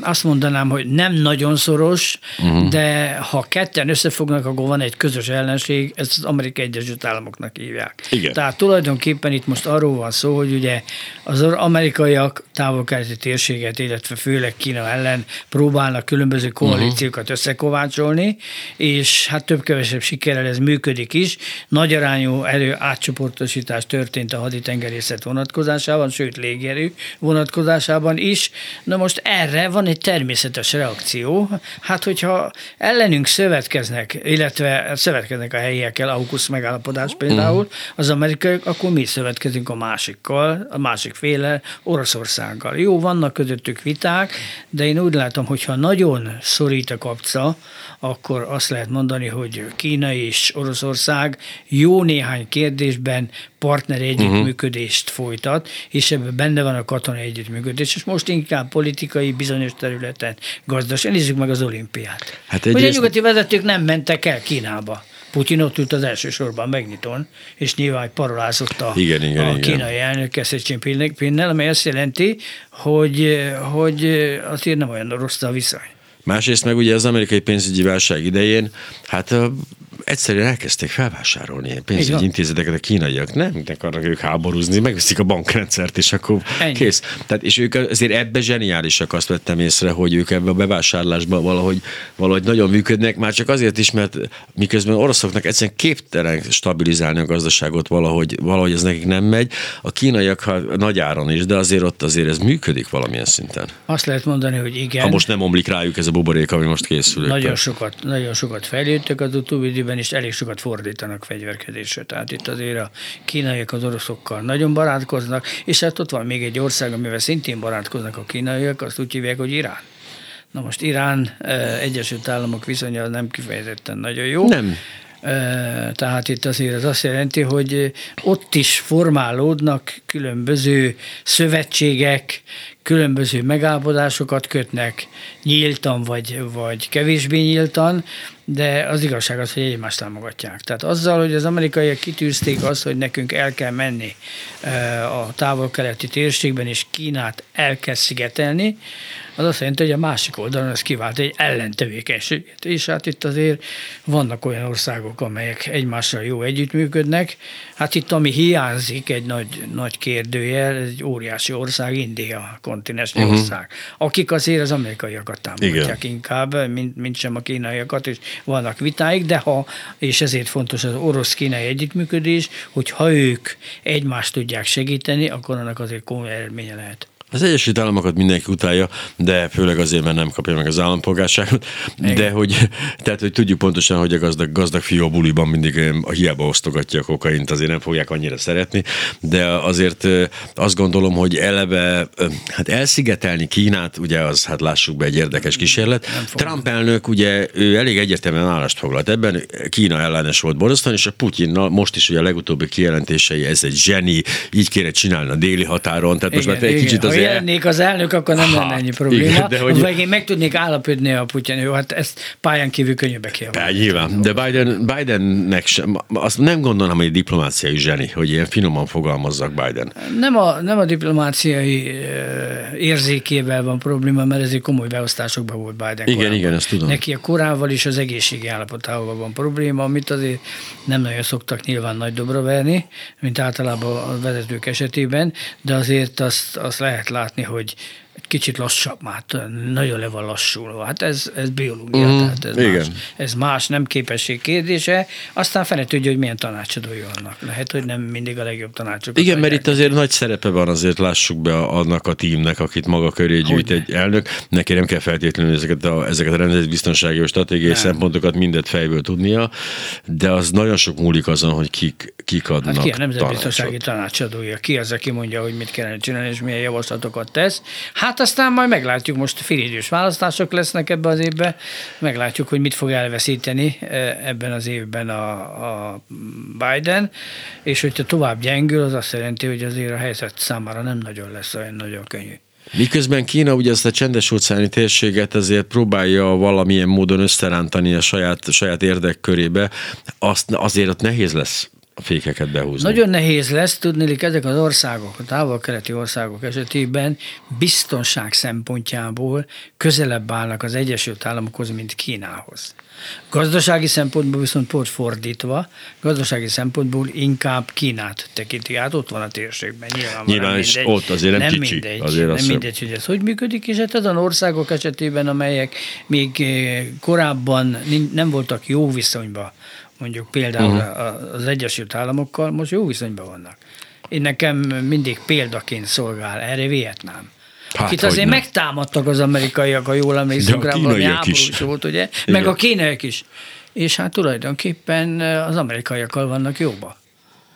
azt mondanám, hogy nem nagyon szoros, uh-huh. de ha ketten összefognak, akkor van egy közös ellenség, ezt az Amerikai Egyesült Államoknak hívják. Igen. Tehát tulajdonképpen itt most arról van szó, hogy ugye az amerikaiak távol-keleti térséget, illetve főleg Kína ellen próbálnak különböző koalíciókat uh-huh. összekovácsolni, és hát több-kevesebb sikerrel ez működik is. Nagy arányú erő átcsoportosítás történt a haditengerészet vonatkozásában, sőt légierő vonatkozásában is. Na most erre van egy természetes reakció. Hát, hogyha ellenünk szövetkeznek, illetve szövetkeznek a helyiekkel, AUKUS megállapodás például, az amerikaiak, akkor mi szövetkezünk a másikkal, a másik féle Oroszországgal. Jó, vannak közöttük viták, de én úgy látom, hogyha nagyon szorít a kapca, akkor azt lehet mondani, hogy Kína és Oroszország jó néhány kérdésben partneri együttműködést folytat, és ebben benne van a katonai együttműködés, és most inkább politikai bizonyos területen gazdaság. Nézzük meg az olimpiát. Hát Hogy a egyrészt- nyugati vezetők nem mentek el Kínába. Putyin ott ült az első sorban megnyitón, és nyilván parolázott a, Igen, igen, a igen. kínai elnök Xi Jinpingnel, amely azt jelenti, hogy, hogy azért nem olyan rossz a viszony. Másrészt meg ugye az amerikai pénzügyi válság idején, hát egyszerűen elkezdték felvásárolni pénzügyi intézeteket a kínaiak. Nem akarnak ők háborúzni, megveszik a bankrendszert, és akkor Ennyi. kész. Tehát, és ők azért ebbe zseniálisak, azt vettem észre, hogy ők ebbe a bevásárlásban valahogy, valahogy nagyon működnek, már csak azért is, mert miközben oroszoknak egyszerűen képtelen stabilizálni a gazdaságot valahogy, valahogy ez nekik nem megy. A kínaiak ha nagy áron is, de azért ott azért ez működik valamilyen szinten. Azt lehet mondani, hogy igen. Ha most nem omlik rájuk ez a buborék, ami most készül. Nagyon sokat, nagyon sokat fejlődtek az utóbbi időben, és elég sokat fordítanak fegyverkezésre. Tehát itt azért a kínaiak az oroszokkal nagyon barátkoznak, és hát ott van még egy ország, amivel szintén barátkoznak a kínaiak, azt úgy hívják, hogy Irán. Na most Irán, eh, Egyesült Államok viszonya nem kifejezetten nagyon jó. Nem. Eh, Tehát itt azért az azt jelenti, hogy ott is formálódnak különböző szövetségek, különböző megállapodásokat kötnek nyíltan vagy, vagy kevésbé nyíltan, de az igazság az, hogy egymást támogatják. Tehát azzal, hogy az amerikaiak kitűzték azt, hogy nekünk el kell menni eh, a távol-keleti térségben, és Kínát el kell szigetelni, az azt jelenti, hogy a másik oldalon ez kivált egy ellentevékenységet. És hát itt azért vannak olyan országok, amelyek egymással jó együttműködnek. Hát itt ami hiányzik, egy nagy, nagy kérdőjel, ez egy óriási ország, India, kontinens uh-huh. ország, akik azért az amerikaiakat támogatják Igen. inkább, mint, mint sem a kínaiakat, és vannak vitáik, de ha, és ezért fontos az orosz-kínai együttműködés, hogy ha ők egymást tudják segíteni, akkor annak azért komoly eredménye lehet. Az Egyesült Államokat mindenki utálja, de főleg azért, mert nem kapja meg az állampolgárságot. Igen. De hogy, tehát, hogy tudjuk pontosan, hogy a gazdag, gazdag fiú a buliban mindig a hiába osztogatja a kokaint, azért nem fogják annyira szeretni, de azért azt gondolom, hogy eleve hát elszigetelni Kínát, ugye az, hát lássuk be, egy érdekes kísérlet. Trump elnök ugye ő elég egyértelműen állást foglalt ebben, Kína ellenes volt borzasztóan, és a Putyin most is ugye a legutóbbi kijelentései, ez egy zseni, így kéne csinálni a déli határon, tehát igen, most már egy kicsit az jelennék az elnök, akkor nem lenne ennyi probléma. Igen, de hogy... Vagy én meg tudnék állapodni a Putyin, jó, hát ezt pályán kívül könnyűbe kell. Ja, nyilván, de Biden, Bidennek sem, azt nem gondolom, hogy diplomáciai zseni, hogy ilyen finoman fogalmazzak Biden. Nem a, nem a diplomáciai érzékével van probléma, mert ez egy komoly beosztásokban volt Biden Igen, korábban. igen, ezt tudom. Neki a korával is az egészségi állapotával van probléma, amit azért nem nagyon szoktak nyilván nagy dobra verni, mint általában a vezetők esetében, de azért azt, azt lehet látni, hogy kicsit lassabb, már nagyon le van lassulva. Hát ez, ez biológia, mm, tehát ez igen. más. Ez más, nem képesség kérdése. Aztán fene tudja, hogy milyen tanácsadói vannak. Lehet, hogy nem mindig a legjobb tanácsok. Igen, mert itt azért nagy szerepe van, azért lássuk be annak a tímnek, akit maga köré gyűjt egy elnök. Neki nem kell feltétlenül ezeket a, ezeket a nemzetbiztonsági stratégiai nem. szempontokat mindet fejből tudnia, de az nagyon sok múlik azon, hogy kik, kik adnak hát ki a nemzetbiztonsági tanácsadója, ki az, aki mondja, hogy mit kellene csinálni, és milyen javaslatokat tesz. Hát aztán majd meglátjuk, most félidős választások lesznek ebben az évben, meglátjuk, hogy mit fog elveszíteni eh, ebben az évben a, a Biden, és hogyha tovább gyengül, az azt jelenti, hogy azért a helyzet számára nem nagyon lesz olyan nagyon könnyű. Miközben Kína ugye azt a csendes óceáni térséget azért próbálja valamilyen módon összerántani a saját, saját érdekkörébe, azt azért ott nehéz lesz a fékeket behúzni. Nagyon nehéz lesz, tudni, ezek az országok, a távol-keleti országok esetében biztonság szempontjából közelebb állnak az Egyesült Államokhoz, mint Kínához. Gazdasági szempontból viszont pont fordítva, gazdasági szempontból inkább Kínát tekinti át, ott van a térségben. Nyilván, Nyilván is mindegy, ott azért nem, nem kicsi. Mindegy, azért nem mindegy, hogy ez hogy működik, és hát azon országok esetében, amelyek még eh, korábban nem voltak jó viszonyban mondjuk például uh-huh. az Egyesült Államokkal most jó viszonyban vannak. Én nekem mindig példaként szolgál erre Vietnám. Hát, akit azért nem. megtámadtak az amerikaiak, ha jól emlékszem rá, valami háborús volt, ugye? Igen. Meg a kínaiak is. És hát tulajdonképpen az amerikaiakkal vannak jóba.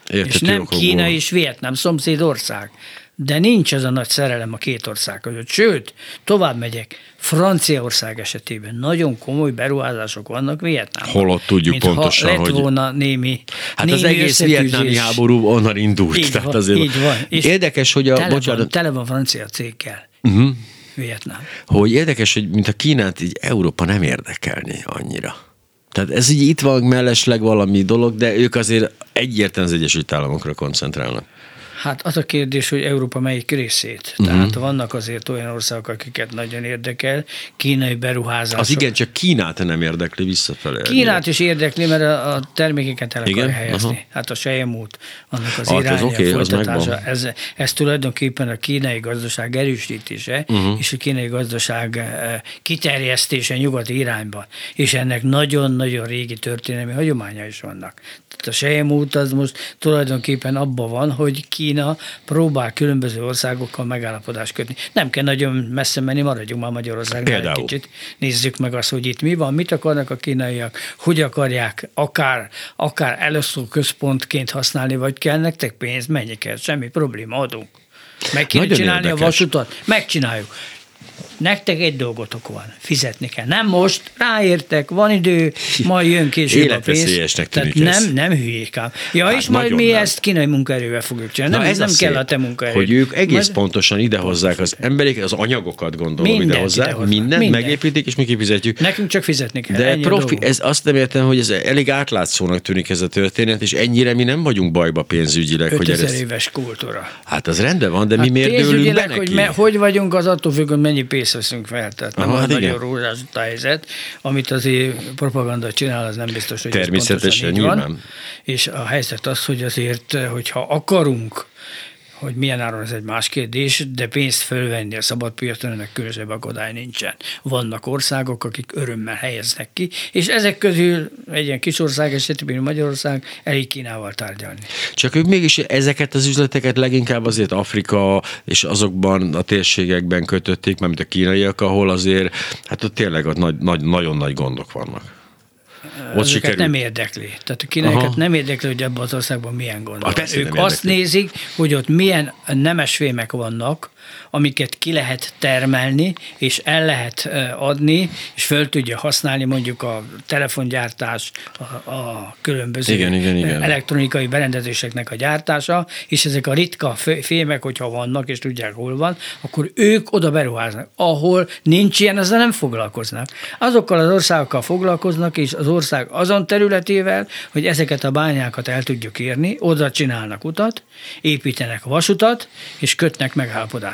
Értető és nem Kína és Vietnám, szomszéd ország de nincs ez a nagy szerelem a két ország között. Sőt, tovább megyek, Franciaország esetében nagyon komoly beruházások vannak Vietnámban. Holott tudjuk mint pontosan, ha lett hogy... volna némi Hát némi az egész vietnámi háború onnan indult. Így tehát van, azért így van. És érdekes, hogy a... Tele, bocsánat, van, tele van francia cégkel. Uh-huh. Vietnám. Hogy érdekes, hogy mint a Kínát így Európa nem érdekelni annyira. Tehát ez így itt van mellesleg valami dolog, de ők azért egyértelműen az Egyesült Államokra koncentrálnak. Hát az a kérdés, hogy Európa melyik részét. Uh-huh. Tehát vannak azért olyan országok, akiket nagyon érdekel, kínai beruházások. Az igen, csak Kínát nem érdekli visszafelé. Kínát is érdekli, mert a, a termékeket el igen? helyezni. Uh-huh. Hát a sejemút, annak az ah, irányja, okay, folytatása. Ez, ez tulajdonképpen a kínai gazdaság erősítése, uh-huh. és a kínai gazdaság eh, kiterjesztése nyugati irányba. És ennek nagyon-nagyon régi történelmi hagyománya is vannak. A sejemút az most tulajdonképpen abban van, hogy Kína próbál különböző országokkal megállapodást kötni. Nem kell nagyon messze menni, maradjunk már Magyarországon egy kicsit. Nézzük meg azt, hogy itt mi van, mit akarnak a kínaiak, hogy akarják akár, akár elosztó központként használni, vagy kell nektek pénzt, mennyi kell, semmi probléma, adunk. Meg kéne Nagyon csinálni érdekes. a vasutat, megcsináljuk. Nektek egy dolgotok van, fizetni kell. Nem most, ráértek, van idő, majd jön később a pénz. Tehát nem, nem hülyék ám. Ja, hát és majd mi nem. ezt kínai munkaerővel fogjuk csinálni. Nem, ez, nem kell a te munkaerő. Hogy ők egész majd... pontosan idehozzák az emberek, az anyagokat gondolom idehozzák, mindent, mindent, mindent megépítik, és mi kifizetjük. Nekünk csak fizetni kell. De profi, ez azt nem értem, hogy ez elég átlátszónak tűnik ez a történet, és ennyire mi nem vagyunk bajba pénzügyileg. 5000 hogy éves kultúra. Hát az rendben van, de hát mi miért dőlünk be neki? Hogy, me, hogy vagyunk, az attól függ, hogy mennyi pénzt veszünk fel. Tehát nem Aha, hát nagyon rózsás a helyzet. Amit az propaganda csinál, az nem biztos, hogy Természetesen, ez nyilván. Van. És a helyzet az, hogy azért, hogyha akarunk hogy milyen áron ez egy más kérdés, de pénzt fölvenni a szabad piacon, ennek különösebb akadály nincsen. Vannak országok, akik örömmel helyeznek ki, és ezek közül egy ilyen kis ország esetében Magyarország elég Kínával tárgyalni. Csak ők mégis ezeket az üzleteket leginkább azért Afrika és azokban a térségekben kötötték, mint a kínaiak, ahol azért, hát ott tényleg ott nagy, nagy, nagyon nagy gondok vannak. Ott sikerült. nem érdekli. Tehát a kínaiakat nem érdekli, hogy ebben az országban milyen gond van. Ők azt nézik, hogy ott milyen nemesfémek vannak, amiket ki lehet termelni, és el lehet adni, és föl tudja használni mondjuk a telefongyártás, a, a különböző igen, igen, igen. elektronikai berendezéseknek a gyártása, és ezek a ritka fémek, hogyha vannak, és tudják, hol van, akkor ők oda beruháznak. Ahol nincs ilyen, azzal nem foglalkoznak. Azokkal az országokkal foglalkoznak, és az ország azon területével, hogy ezeket a bányákat el tudjuk érni, oda csinálnak utat, építenek vasutat, és kötnek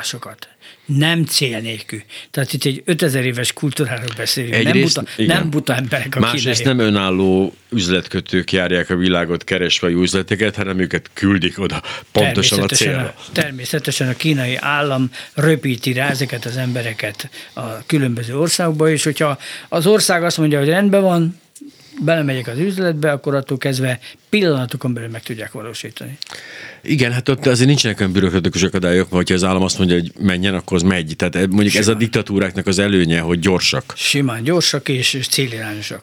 megállapodásokat nem cél nélkül. Tehát itt egy 5000 éves kultúráról beszélünk, Egyrészt, nem, buta, nem buta emberek a Másrészt nem önálló üzletkötők járják a világot keresve jó üzleteket, hanem őket küldik oda pontosan a célra. A, természetesen a kínai állam röpíti rá ezeket az embereket a különböző országokba, és hogyha az ország azt mondja, hogy rendben van, belemegyek az üzletbe, akkor attól kezdve pillanatokon belül meg tudják valósítani. Igen, hát ott azért nincsenek olyan bürokratikus akadályok, mert hogyha az állam azt mondja, hogy menjen, akkor az megy. Tehát mondjuk Simán. ez a diktatúráknak az előnye, hogy gyorsak. Simán, gyorsak és célirányosak.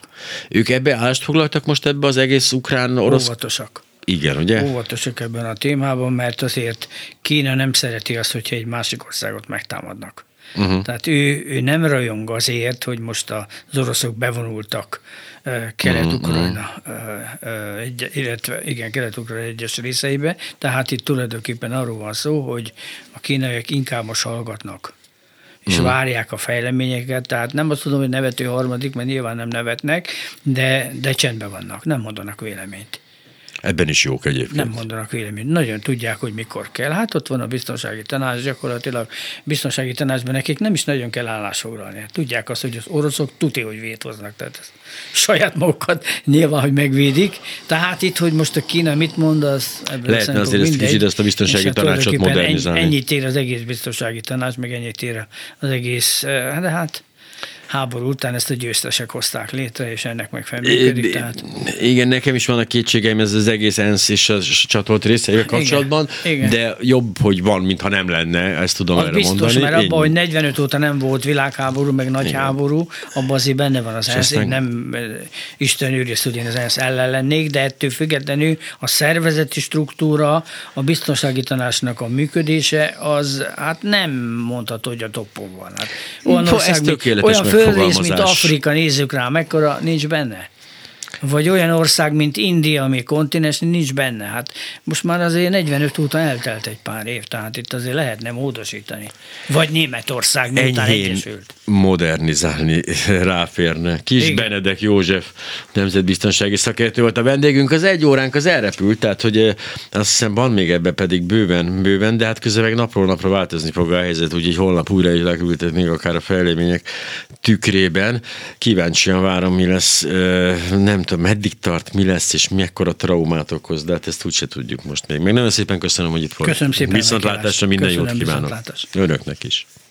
Ők ebbe állást foglaltak most ebbe az egész ukrán-orosz? Óvatosak. Igen, ugye? Óvatosak ebben a témában, mert azért Kína nem szereti azt, hogyha egy másik országot megtámadnak. Uh-huh. Tehát ő, ő nem rajong azért, hogy most az oroszok bevonultak Kelet-Ukrajna, egy, illetve igen, Kelet-Ukrajna egyes részeibe, tehát itt tulajdonképpen arról van szó, hogy a kínaiak inkább most hallgatnak és uh-huh. várják a fejleményeket, tehát nem azt tudom, hogy nevető harmadik, mert nyilván nem nevetnek, de, de csendben vannak, nem mondanak véleményt. Ebben is jók egyébként. Nem mondanak véleményt. Nagyon tudják, hogy mikor kell. Hát ott van a biztonsági tanács, gyakorlatilag biztonsági tanácsban nekik nem is nagyon kell állásfoglalni. Tudják azt, hogy az oroszok tuti, hogy vétóznak. Tehát ezt saját magukat nyilván, hogy megvédik. Tehát itt, hogy most a Kína mit mond, az ebből Lehetne azért ezt kicsit ezt a biztonsági hát tanácsot modernizálni. Ennyit ér az egész biztonsági tanács, meg ennyit ér az egész, eh, de hát háború után ezt a győztesek hozták létre, és ennek megfelelően működik. Tehát... Igen, nekem is vannak kétségeim ez az egész ENSZ és a csatolt részeivel kapcsolatban, igen, igen. de jobb, hogy van, mintha nem lenne, ezt tudom az erre biztos, mondani. mert abban, hogy 45 óta nem volt világháború, meg nagy igen. háború, abban azért benne van az ENSZ, én nem Isten őriz, hogy én az ENSZ ellen lennék, de ettől függetlenül a szervezeti struktúra, a biztonsági tanácsnak a működése, az hát nem mondható, hogy a toppon van. Hát, olyan, ország, olyan földrész, mint Afrika, nézzük rá, mekkora nincs benne. Vagy olyan ország, mint India, ami kontinens, nincs benne. Hát most már azért 45 óta eltelt egy pár év, tehát itt azért lehetne módosítani. Vagy Németország, miután egyesült. modernizálni ráférne. Kis Igen. Benedek József, nemzetbiztonsági szakértő volt a vendégünk. Az egy óránk az elrepült, tehát hogy azt hiszem van még ebbe pedig bőven, bőven, de hát közben meg napról napra változni fog a helyzet, úgyhogy holnap újra is leküldtetnék akár a fejlemények tükrében. Kíváncsian várom, mi lesz, nem tudom, meddig tart, mi lesz, és mekkora traumát okoz, de hát ezt úgyse tudjuk most még. Még nagyon szépen köszönöm, hogy itt volt. Köszönöm szépen. Viszontlátásra minden jót kívánok. Önöknek is.